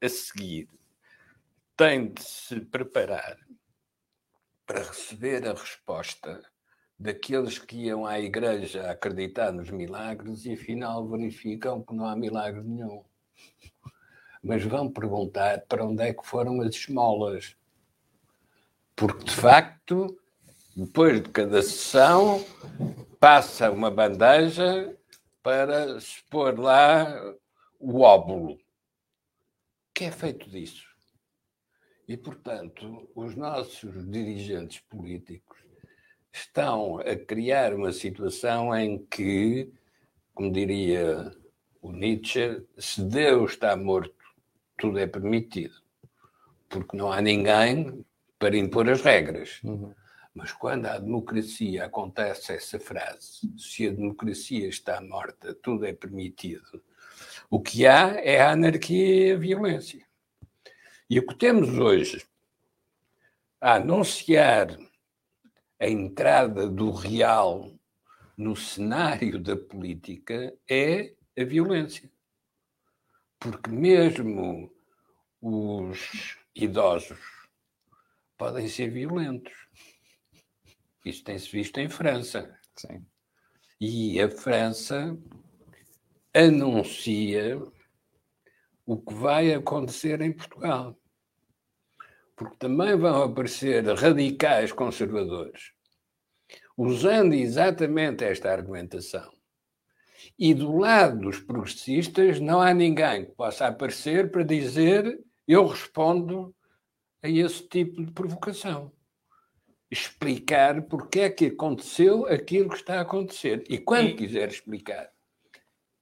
a seguir tem de se preparar para receber a resposta daqueles que iam à igreja acreditar nos milagres e afinal verificam que não há milagre nenhum. Mas vão perguntar para onde é que foram as esmolas. Porque, de facto, depois de cada sessão, passa uma bandeja para pôr lá o óbulo. que é feito disso? E, portanto, os nossos dirigentes políticos estão a criar uma situação em que, como diria o Nietzsche, se Deus está morto, tudo é permitido. Porque não há ninguém para impor as regras. Uhum. Mas quando a democracia acontece essa frase, se a democracia está morta, tudo é permitido, o que há é a anarquia e a violência. E o que temos hoje a anunciar a entrada do real no cenário da política é a violência. Porque mesmo os idosos podem ser violentos. Isso tem-se visto em França. Sim. E a França anuncia o que vai acontecer em Portugal porque também vão aparecer radicais conservadores, usando exatamente esta argumentação. E do lado dos progressistas não há ninguém que possa aparecer para dizer eu respondo a esse tipo de provocação. Explicar porque é que aconteceu aquilo que está a acontecer. E quando e... quiser explicar,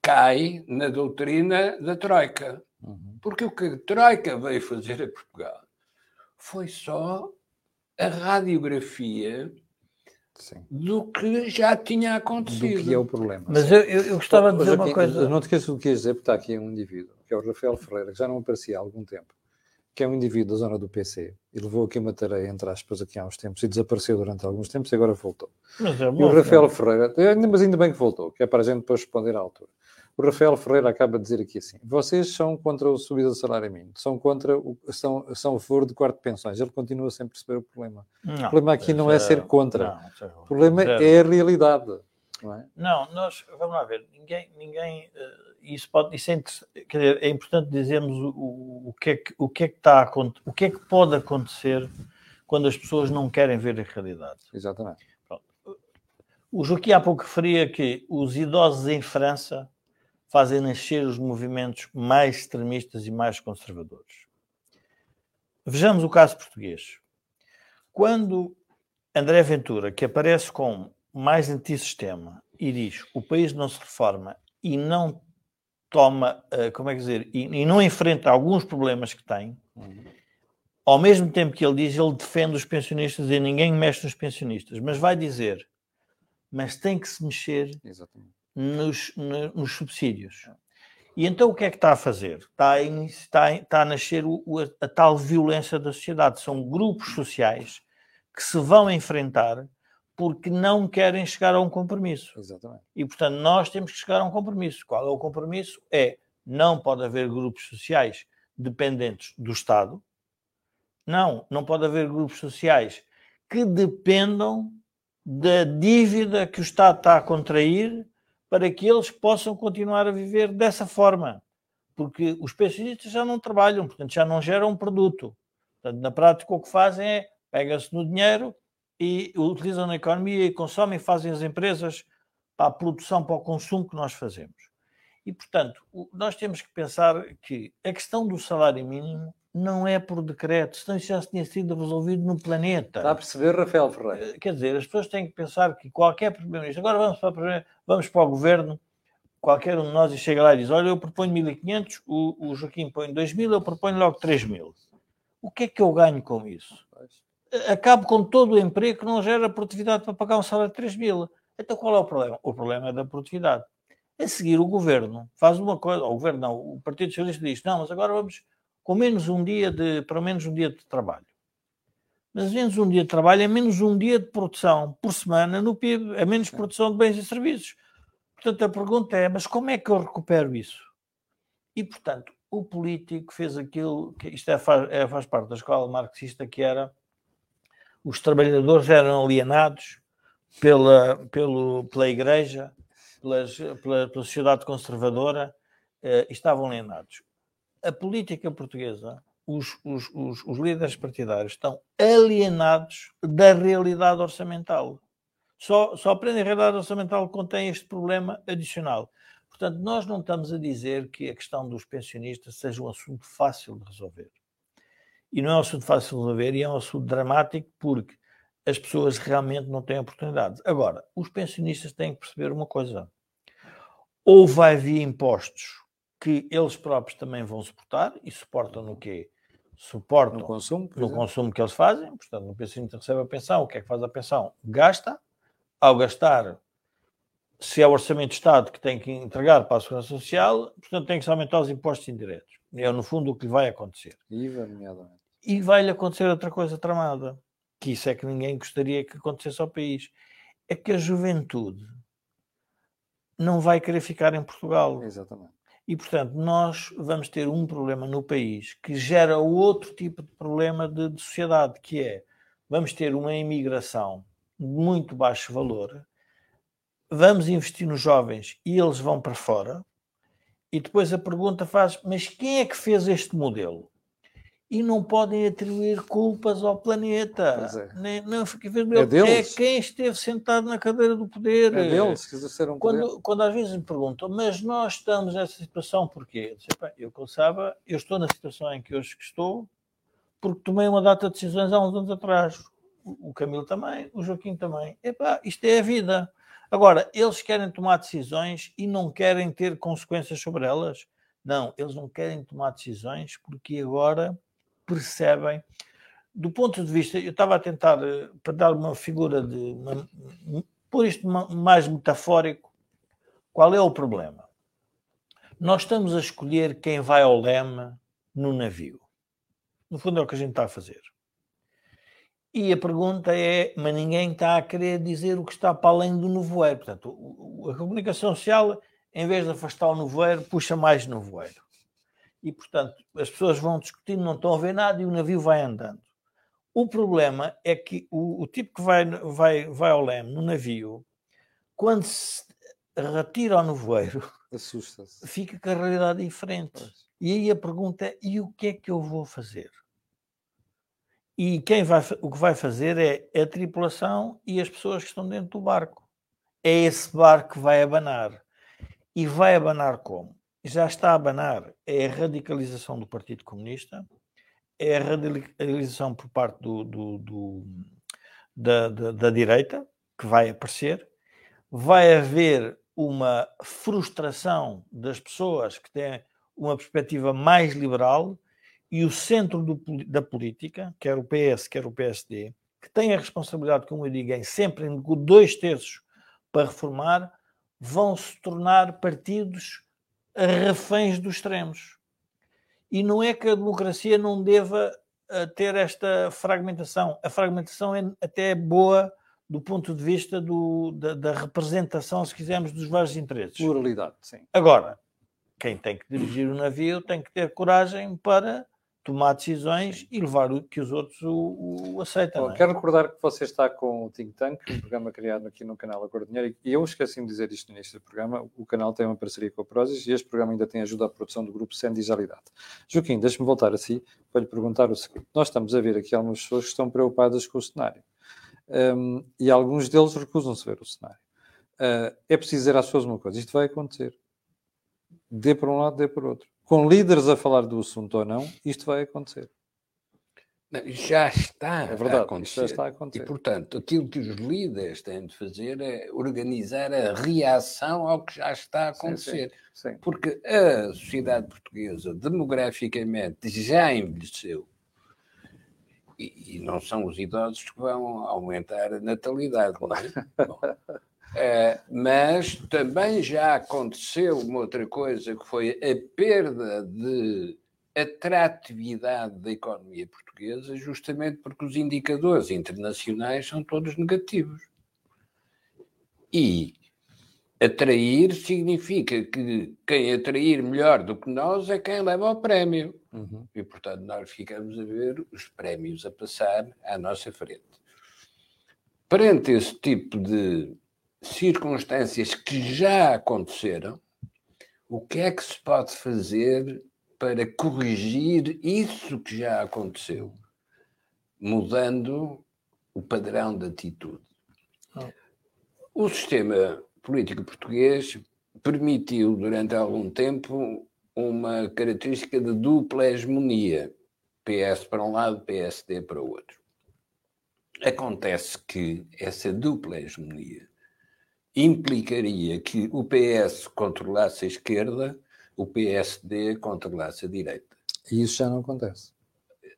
cai na doutrina da Troika. Uhum. Porque o que a Troika veio fazer a Portugal foi só a radiografia Sim. do que já tinha Do acontecido. que é o problema. Mas eu, eu, eu gostava de Mas dizer aqui, uma coisa. Não te esqueças do que ias dizer, porque está aqui um indivíduo, que é o Rafael Ferreira, que já não aparecia há algum tempo, que é um indivíduo da zona do PC, e levou aqui uma tarefa, entre aspas, aqui há uns tempos, e desapareceu durante alguns tempos, e agora voltou. Mas é E o bom, Rafael Ferreira, ainda- mas ainda bem que voltou, que é para a gente depois responder à altura. O Rafael Ferreira acaba de dizer aqui assim: vocês são contra a subida do salário mínimo, são contra o, são, são a favor de quarto de pensões. Ele continua sem perceber o problema. Não, o problema aqui não é isso ser contra. não, é- O problema é a realidade. Não é? Não, nós, vamos lá ver, ninguém, ninguém eh, isso pode, isso é, dizer, é importante dizermos o, o, que é que, o que é que está a o que é que pode acontecer quando as pessoas não querem ver a realidade. Exatamente. O Joaquim há pouco referia que os idosos em França fazem nascer os movimentos mais extremistas e mais conservadores. Vejamos o caso português. Quando André Ventura, que aparece com mais antissistema e diz o país não se reforma e não toma, eh, como é que dizer, e, e não enfrenta alguns problemas que tem, ao mesmo tempo que ele diz, ele defende os pensionistas e ninguém mexe nos pensionistas, mas vai dizer, mas tem que se mexer nos, no- nos subsídios. E então o que é que está a fazer? Está a, está está a nascer o- o- a, a tal violência da sociedade. São grupos sociais que se vão enfrentar porque não querem chegar a um compromisso. Exatamente. E, portanto, nós temos que chegar a um compromisso. Qual é o compromisso? É não pode haver grupos sociais dependentes do Estado. Não, não pode haver grupos sociais que dependam da dívida que o Estado está a contrair para que eles possam continuar a viver dessa forma. Porque os pensionistas já não trabalham, portanto, já não geram um produto. Portanto, na prática, o que fazem é pega-se no dinheiro e utilizam na economia e consomem, fazem as empresas para a produção, para o consumo que nós fazemos. E, portanto, nós temos que pensar que a questão do salário mínimo não é por decreto, senão isso já tinha sido resolvido no planeta. Está a perceber, Rafael Ferreira? Eh, Quer dizer, as pessoas têm que pensar que qualquer primeiro-ministro, agora vamos para, vamos para o governo, qualquer um de nós e chega lá e diz: Olha, eu proponho 1.500, o, o Joaquim põe 2.000, eu proponho logo 3.000. O que é que eu ganho com isso? Acabo com todo o emprego que não gera produtividade para pagar um salário de 3.000. Então qual é o problema? O problema é da produtividade. A seguir, o governo faz uma coisa, o governo não, o Partido Socialista diz: Não, mas agora vamos com menos um dia de, para menos um dia de trabalho. Mas menos um dia de trabalho é menos um dia de produção por semana no PIB, é menos produção de bens e serviços. Portanto, a pergunta é: mas como é que eu recupero isso? E, portanto, o político fez aquilo que isto é, faz, é, faz parte da escola marxista, que era os trabalhadores eram alienados pela, pelo, pela igreja, pelas, pela, pela sociedade conservadora, eh, estavam alienados. A política portuguesa os, os, os, os, líderes partidários estão alienados da realidade orçamental. Só, só aprendem a realidade orçamental quando tem este problema adicional. Portanto, nós não estamos a dizer que a questão dos pensionistas seja um assunto fácil de resolver. E não é um assunto fácil de resolver e é um assunto dramático porque as pessoas realmente não têm oportunidades. Agora, os pensionistas têm que perceber uma coisa. Ou vai vir impostos que eles próprios também vão suportar, e suportam no quê? Suportam no consumo, no consumo que eles fazem, portanto, o pensionista recebe a pensão, o que é que faz a pensão? Gasta, ao gastar, se é o orçamento de Estado que tem que entregar para a Segurança Social, portanto, tem que se aumentar os impostos indiretos. É, no fundo, o que lhe vai acontecer. IVA, nomeadamente. E vai-lhe acontecer outra coisa tramada, que isso é que ninguém gostaria que acontecesse ao país, é que a juventude não vai querer ficar em Portugal. Exatamente. E, portanto, nós vamos ter um problema no país que gera outro tipo de problema de, de sociedade, que é, vamos ter uma imigração de muito baixo valor, vamos investir nos jovens e eles vão para fora, e depois a pergunta faz, mas quem é que fez este modelo? E não podem atribuir culpas ao planeta. É. Nem, não, é, deles. é quem esteve sentado na cadeira do poder. É deles que exerceram quando, poder. quando às vezes me perguntam, mas nós estamos nessa situação porquê? Eu, disse, eu pensava, eu estou na situação em que hoje estou, porque tomei uma data de decisões há uns anos atrás. O Camilo também, o Joaquim também. Epá, isto é a vida. Agora, eles querem tomar decisões e não querem ter consequências sobre elas? Não, eles não querem tomar decisões porque agora percebem do ponto de vista, eu estava a tentar, eh, para dar uma figura de, uma, por isto mais metafórico, qual é o problema? Nós estamos a escolher quem vai ao leme no navio. No fundo é o que a gente está a fazer. E a pergunta é, mas ninguém está a querer dizer o que está para além do nevoeiro. Portanto, a comunicação social, em vez de afastar o nevoeiro, puxa mais nevoeiro. E, portanto, as pessoas vão discutindo, não estão a ver nada e o navio vai andando. O problema é que o, o tipo que vai, vai, vai ao leme no navio, quando se retira ao nevoeiro, assusta-se. Fica com a realidade diferente. Pois. E aí a pergunta é: e o que é que eu vou fazer? E quem vai, o que vai fazer é a tripulação e as pessoas que estão dentro do barco. É esse barco que vai abanar. E vai abanar como? Já está a abanar. É a radicalização do Partido Comunista, é a radicalização por parte do, do, do da, da, da direita, que vai aparecer. Vai haver uma frustração das pessoas que têm uma perspectiva mais liberal e o centro do, da política, quer o PS, quer o PSD, que tem a responsabilidade, como eu digo, em sempre em dois terços para reformar, vão se tornar partidos reféns dos extremos. E não é que a democracia não deva eh, ter esta fragmentação. A fragmentação é até boa do ponto de vista do, da, da, representação, se quisermos, dos vários interesses. Pluralidade, sim. Agora, quem tem que dirigir o navio tem que ter coragem para tomar decisões e levar o que os outros o, o aceitam. Bom, é? Quero recordar que você está com o Think Tank, um programa criado aqui no canal Acordo Dinheiro, e eu esqueci de dizer isto no início do programa, o canal tem uma parceria com a Prozis e este programa ainda tem ajuda à produção do grupo Sem Digitalidade. Joaquim, deixe-me voltar a si para lhe perguntar o seguinte. Nós estamos a ver aqui algumas pessoas que estão preocupadas com o cenário um, e alguns deles recusam-se a ver o cenário. Uh, é preciso dizer às pessoas uma coisa: isto vai acontecer. Dê para um lado, dê para outro. Com líderes a falar do assunto ou não, isto vai acontecer. Já está, é verdade, a acontecer. já está a acontecer. E, portanto, aquilo que os líderes têm de fazer é organizar a reação ao que já está a acontecer. Sim, sim, sim. Porque a sociedade portuguesa, demograficamente, já envelheceu e, e, não são os idosos que vão aumentar a natalidade. É? [laughs] Bom, é, mas também já aconteceu uma outra coisa que foi a perda de atratividade da economia portuguesa, justamente porque os indicadores internacionais são todos negativos. E atrair significa que quem atrair melhor do que nós é quem leva o prémio. Uhum. E, portanto, nós ficamos a ver os prémios a passar à nossa frente. Perante esse tipo de circunstâncias que já aconteceram, o que é que se pode fazer para corrigir isso que já aconteceu? Mudando o padrão de atitude. Oh. O sistema político português permitiu, durante algum tempo, uma característica de dupla hegemonia. PS para um lado, PSD para o outro. Acontece que essa dupla hegemonia implicaria que o PS controlasse a esquerda, o PSD controlasse a direita. E isso já não acontece.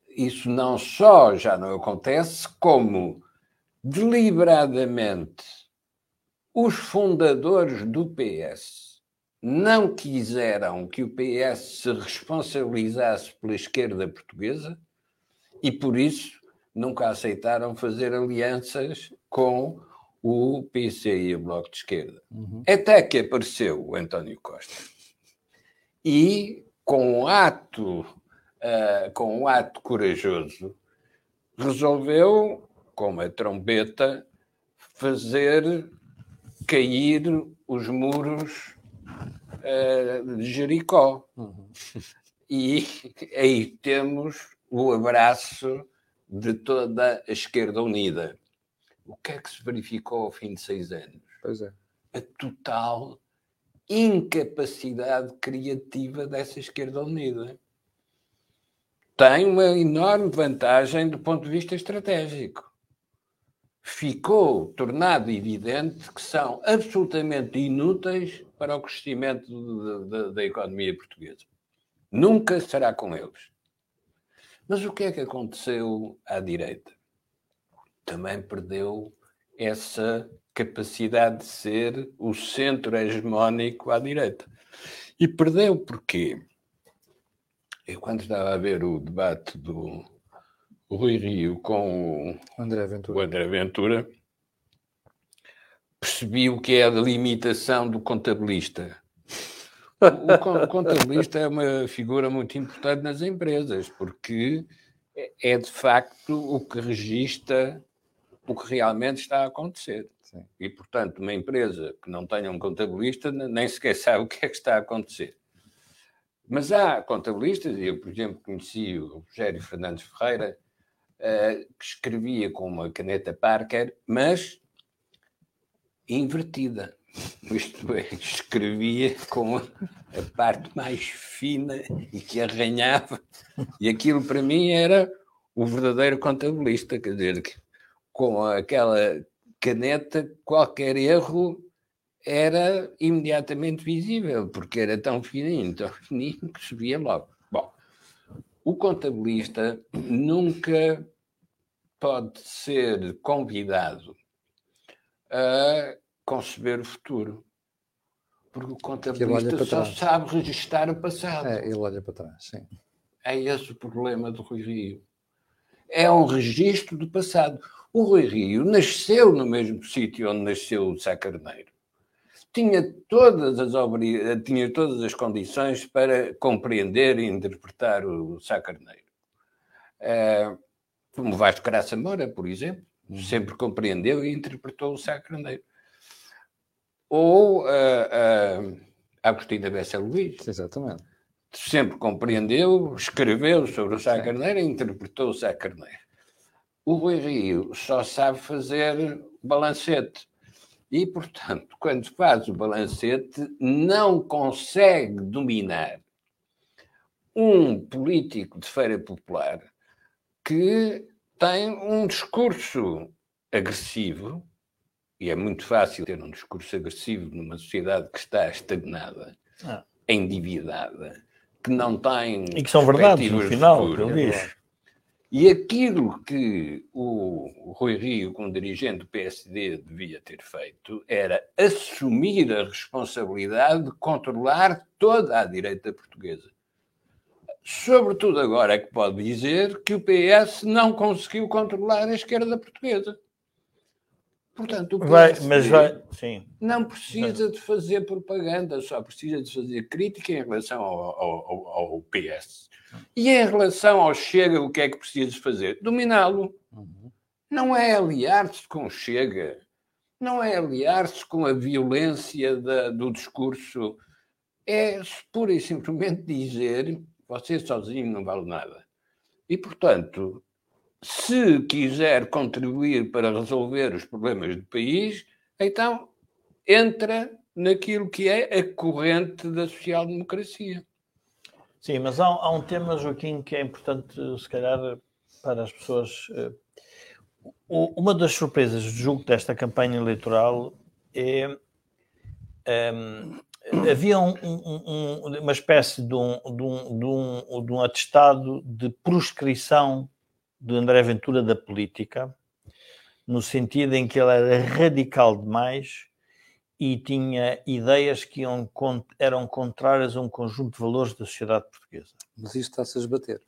Isso não só já não acontece, como deliberadamente os fundadores do PS não quiseram que o PS se responsabilizasse pela esquerda portuguesa e, por isso, nunca aceitaram fazer alianças com o PC e o Bloco de Esquerda. Uhum. Até que apareceu o António Costa. E, com um ato, uh, com um ato corajoso, resolveu, com uma trombeta, fazer cair os muros uh, de Jericó. Uhum. [laughs] E aí temos o abraço de toda a esquerda unida. O que é que se verificou ao fim de seis anos? Pois é. A total incapacidade criativa dessa esquerda unida. Tem uma enorme vantagem do ponto de vista estratégico ficou tornado evidente que são absolutamente inúteis para o crescimento da economia portuguesa. Nunca será com eles. Mas o que é que aconteceu à direita? Também perdeu essa capacidade de ser o centro hegemónico à direita. E perdeu porquê? Eu, quando estava a ver o debate do Rui Rio com o André Ventura, o André Ventura percebi o que é a limitação do contabilista. O contabilista é uma figura muito importante nas empresas, porque é de facto o que registra o que realmente está a acontecer. Sim. E, portanto, uma empresa que não tenha um contabilista nem sequer [laughs] sabe o que é que está a acontecer. Mas há contabilistas, eu, por exemplo, conheci o Rogério Fernandes Ferreira, uh, que escrevia com uma caneta Parker, mas invertida. [laughs] Isto é, escrevia com a parte mais fina e que arranhava. E aquilo para mim era o verdadeiro contabilista, quer dizer, que com aquela caneta, qualquer erro era imediatamente visível, porque era tão fininho, tão [laughs] fininho que se via logo. Bom, o contabilista nunca pode ser convidado a conceber o futuro. Porque o contabilista só trás. sabe registrar o passado. É, ele olha para trás, sim. É esse o problema do Rui Rio. É um registro do passado. O Rui Rio nasceu no mesmo sítio onde nasceu o Sá Carneiro. Tinha todas as, tinha todas as condições para compreender e interpretar o Sá Carneiro. Uh, como Vasco Graça Moura, por exemplo, sempre compreendeu e interpretou o Sá Carneiro ou uh, uh, Agostinho Bessa Luís. Exatamente. Sempre compreendeu, escreveu sobre o Sá Carneiro e interpretou o Sá Carneiro. O Rui Rio só sabe fazer balancete. E, portanto, quando faz o balancete, não consegue dominar um político de feira popular que tem um discurso agressivo, e é muito fácil ter um discurso agressivo numa sociedade que está estagnada, ah. endividada, que não tem. E que são verdades no final, que ele diz. E aquilo que o Rui Rio, como dirigente do PSD, devia ter feito era assumir a responsabilidade de controlar toda a direita portuguesa. Sobretudo agora é que pode dizer que o PS não conseguiu controlar a esquerda portuguesa. Portanto, vai, mas vai, sim. não precisa de fazer propaganda, só precisa de fazer crítica em relação ao, ao, ao PS. E em relação ao Chega, o que é que precisa de fazer? Dominá-lo. Uhum. Não é aliar-se com o Chega, não é aliar-se com a violência da, do discurso, é pura e simplesmente dizer você sozinho não vale nada. E, portanto, se quiser contribuir para resolver os problemas do país, então entra naquilo que é a corrente da social-democracia. Sim, mas há, há, um tema, Joaquim, que é importante, se calhar, para as pessoas. Eh, uma das surpresas, julgo, desta campanha eleitoral é. Um, ehm, havia um, um, uma espécie de um, de, um, de um atestado de proscrição do André Ventura da política, no sentido em que ele era radical demais e tinha ideias que iam, eram contrárias a um conjunto de valores da sociedade portuguesa. Mas isto está-se a esbater.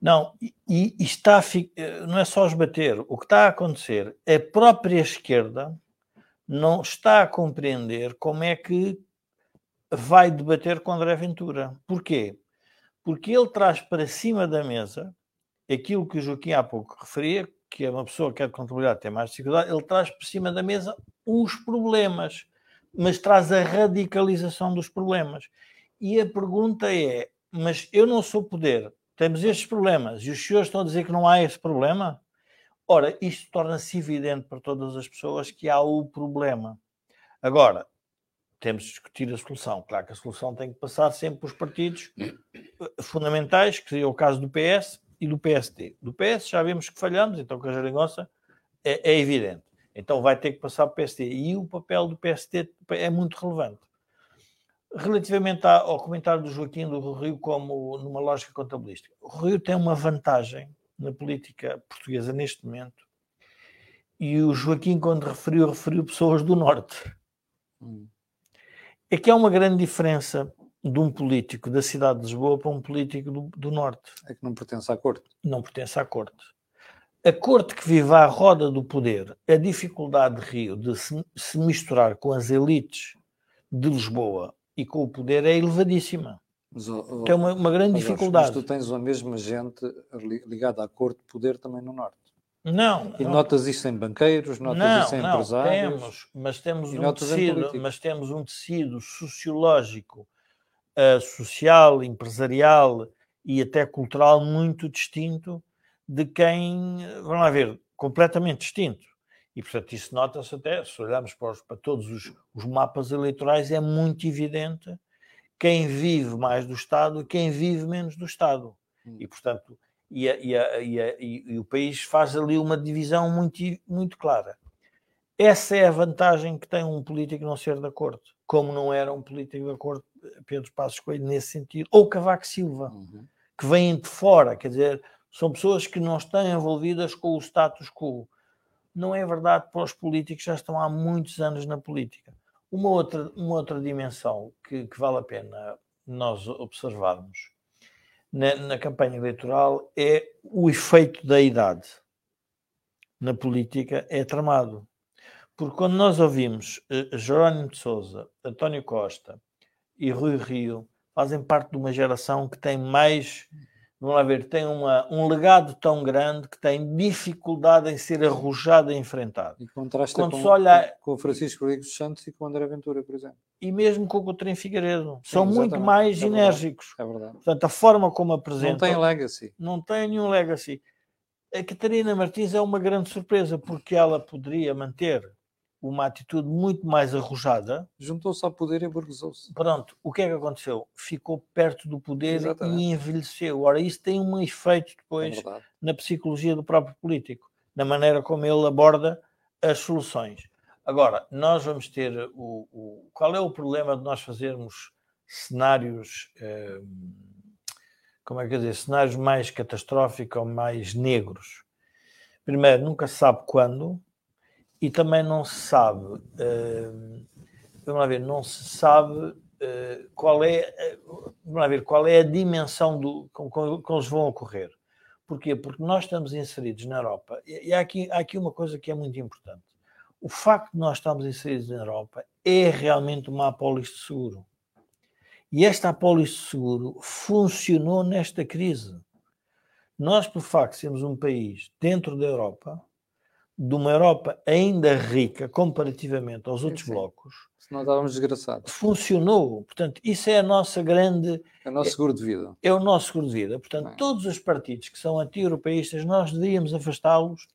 Não, e, e está a, não é só esbater. O que está a acontecer, a própria esquerda não está a compreender como é que vai debater com André Ventura. Porquê? Porque ele traz para cima da mesa aquilo que o Joaquim há pouco referia, que é uma pessoa que quer contabilidade tem mais dificuldade, ele traz por cima da mesa os problemas, mas traz a radicalização dos problemas. E a pergunta é: mas eu não sou poder, temos estes problemas e os senhores estão a dizer que não há esse problema? Ora, isto torna-se evidente para todas as pessoas que há o problema. Agora, temos de discutir a solução. Claro que a solução tem que passar sempre pelos partidos fundamentais, que seria o caso do PS, e do PSD. Do PS já vimos que falhamos, então com a geringonça é, é evidente. Então vai ter que passar para o PSD. E o papel do PSD é muito relevante. Relativamente ao comentário do Joaquim do Rio como numa lógica contabilística, o Rio tem uma vantagem na política portuguesa neste momento e o Joaquim, quando referiu, referiu pessoas do Norte. Hum. É que há uma grande diferença de um político da cidade de Lisboa para um político do, do Norte. É que não pertence à corte. Não pertence à corte. A corte que vive à roda do poder, a dificuldade de Rio de se, se misturar com as elites de Lisboa e com o poder é elevadíssima. Mas, oh, é uma, uma grande dificuldade. Mas tu tens a mesma gente ligada à corte de poder também no Norte. Não. E não. notas isso em banqueiros, notas não, isso em não, empresários. Temos, mas temos um tecido, mas temos um tecido sociológico, uh, social, empresarial e até cultural muito distinto de quem, vamos lá ver, completamente distinto. E, portanto, isso nota-se até, se olharmos para, os, para todos os, os, mapas eleitorais, é muito evidente quem vive mais do Estado e quem vive menos do Estado. Hum. E, portanto, e, a, e, a, e, a, e, o país faz ali uma divisão muito, muito clara. Essa é a vantagem que tem um político não ser da corte, como não era um político da corte Pedro Passos Coelho nesse sentido, ou Cavaco Silva, uhum. que vêm de fora, quer dizer, são pessoas que não estão envolvidas com o status quo. Não é verdade para os políticos já estão há muitos anos na política. Uma outra, uma outra dimensão que, que vale a pena nós observarmos na, na campanha eleitoral é o efeito da idade na política é tramado. Porque quando nós ouvimos uh, Jerónimo de Souza, António Costa e Rui Rio, fazem parte de uma geração que tem mais, vamos lá ver, tem uma, um legado tão grande que tem dificuldade em ser arrojado e enfrentado. E contrasta quando com, olha, com o Francisco Rodrigues Santos e com o André Ventura, por exemplo e mesmo com o Coutinho Figueiredo. Sim, São muito mais é enérgicos. Verdade, é verdade. Portanto, a forma como apresentam... Não tem legacy. Não tem nenhum legacy. A Catarina Martins é uma grande surpresa, porque ela poderia manter uma atitude muito mais arrojada. Juntou-se ao poder e burguesou-se. Pronto, o que é que aconteceu? Ficou perto do poder Exatamente. e envelheceu. Ora, isso tem um efeito depois é na psicologia do próprio político, na maneira como ele aborda as soluções. Agora, nós vamos ter o, o, Qual é o problema de nós fazermos cenários. Eh, como é que dizer? Cenários mais catastróficos ou mais negros? Primeiro, nunca se sabe quando e também não se sabe. Eh, vamos lá ver, não se sabe eh, qual é. vamos lá ver, qual é a dimensão do, com, com, com eles vão ocorrer. Porquê? Porque nós estamos inseridos na Europa e, e há, aqui, há aqui uma coisa que é muito importante o facto de nós estarmos inseridos na Europa é realmente uma apólice de seguro. E esta apólice de seguro funcionou nesta crise. Nós, por facto, sermos um país dentro da Europa, de uma Europa ainda rica comparativamente aos outros sim, blocos. Senão estávamos desgraçados. Funcionou. Portanto, isso é a nossa grande. É o nosso seguro de vida. É, é o nosso seguro de vida. Portanto, Bem. todos os partidos que são anti-europeístas, nós devíamos afastá-los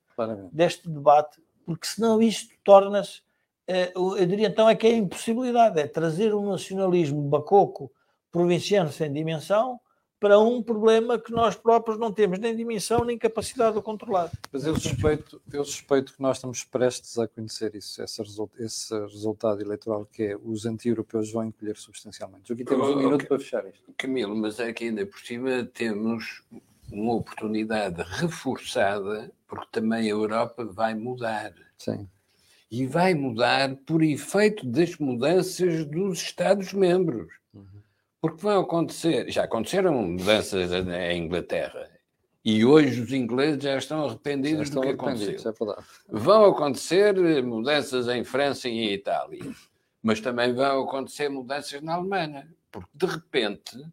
deste debate porque senão isto torna-se, eh, eu diria então, é que é impossibilidade, é trazer um nacionalismo bacoco, provinciano sem dimensão, para um problema que nós próprios não temos nem dimensão nem capacidade de controlar. Mas eu suspeito, eu suspeito que nós estamos prestes a conhecer isso, esse, esse resultado eleitoral que é os anti-europeus vão encolher substancialmente. Aqui temos um minuto para fechar isto. Camilo, mas é que ainda por cima temos uma oportunidade reforçada, porque também a Europa vai mudar. Sim. E vai mudar por efeito das mudanças dos Estados-membros. Uhum. Porque vão acontecer, já aconteceram mudanças na Inglaterra, e hoje os ingleses já estão arrependidos já estão do que aconteceu. É vão acontecer mudanças em França e em Itália, mas também vão acontecer mudanças na Alemanha, porque de repente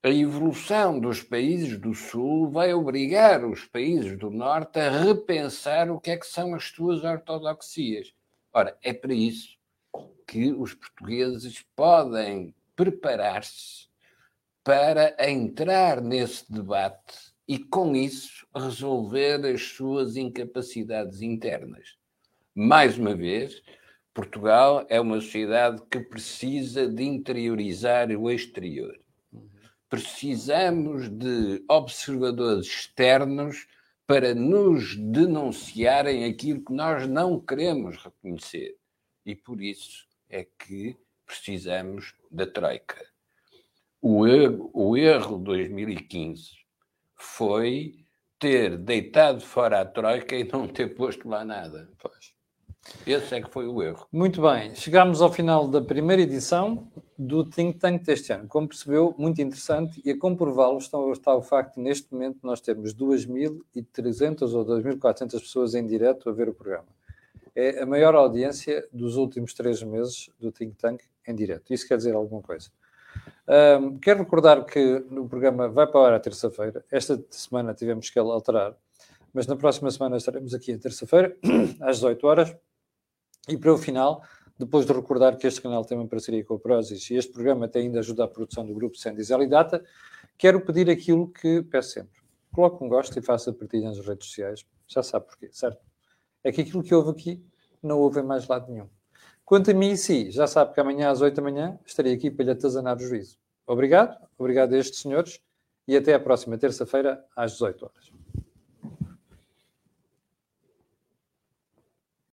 a evolução dos países do Sul vai obrigar os países do Norte a repensar o que é que são as suas ortodoxias. Ora, é para isso que os portugueses podem preparar-se para entrar nesse debate e, com isso, resolver as suas incapacidades internas. Mais uma vez, Portugal é uma sociedade que precisa de interiorizar o exterior precisamos de observadores externos para nos denunciarem aquilo que nós não queremos reconhecer. E por isso é que precisamos da Troika. O erro, o erro de 2015 foi ter deitado fora a Troika e não ter posto lá nada. Pois. Esse é que foi o erro. Muito bem, chegamos ao final da primeira edição do Think Tank deste ano. Como percebeu, muito interessante e a comprová-lo está o facto de neste momento nós temos 2.300 ou 2.400 pessoas em direto a ver o programa. É a maior audiência dos últimos três meses do Think Tank em direto. Isso quer dizer alguma coisa. Um, quero recordar que o programa vai para a hora terça-feira. Esta semana tivemos que alterar, mas na próxima semana estaremos aqui a terça-feira, [clears throat] às 18 horas. E para o final, depois de recordar que este canal tem uma parceria com a Prozis e este programa tem ainda ajuda a produção do grupo Sendizal e Data, quero pedir aquilo que peço sempre. Coloque um gosto e faça partilha nas redes sociais. Já sabe porquê, certo? É que aquilo que houve aqui não houve em mais lado nenhum. Quanto a mim, sim, já sabe que amanhã às 8 da manhã estarei aqui para lhe atazanar o juízo. Obrigado, obrigado a estes senhores e até a próxima terça-feira às 18 horas.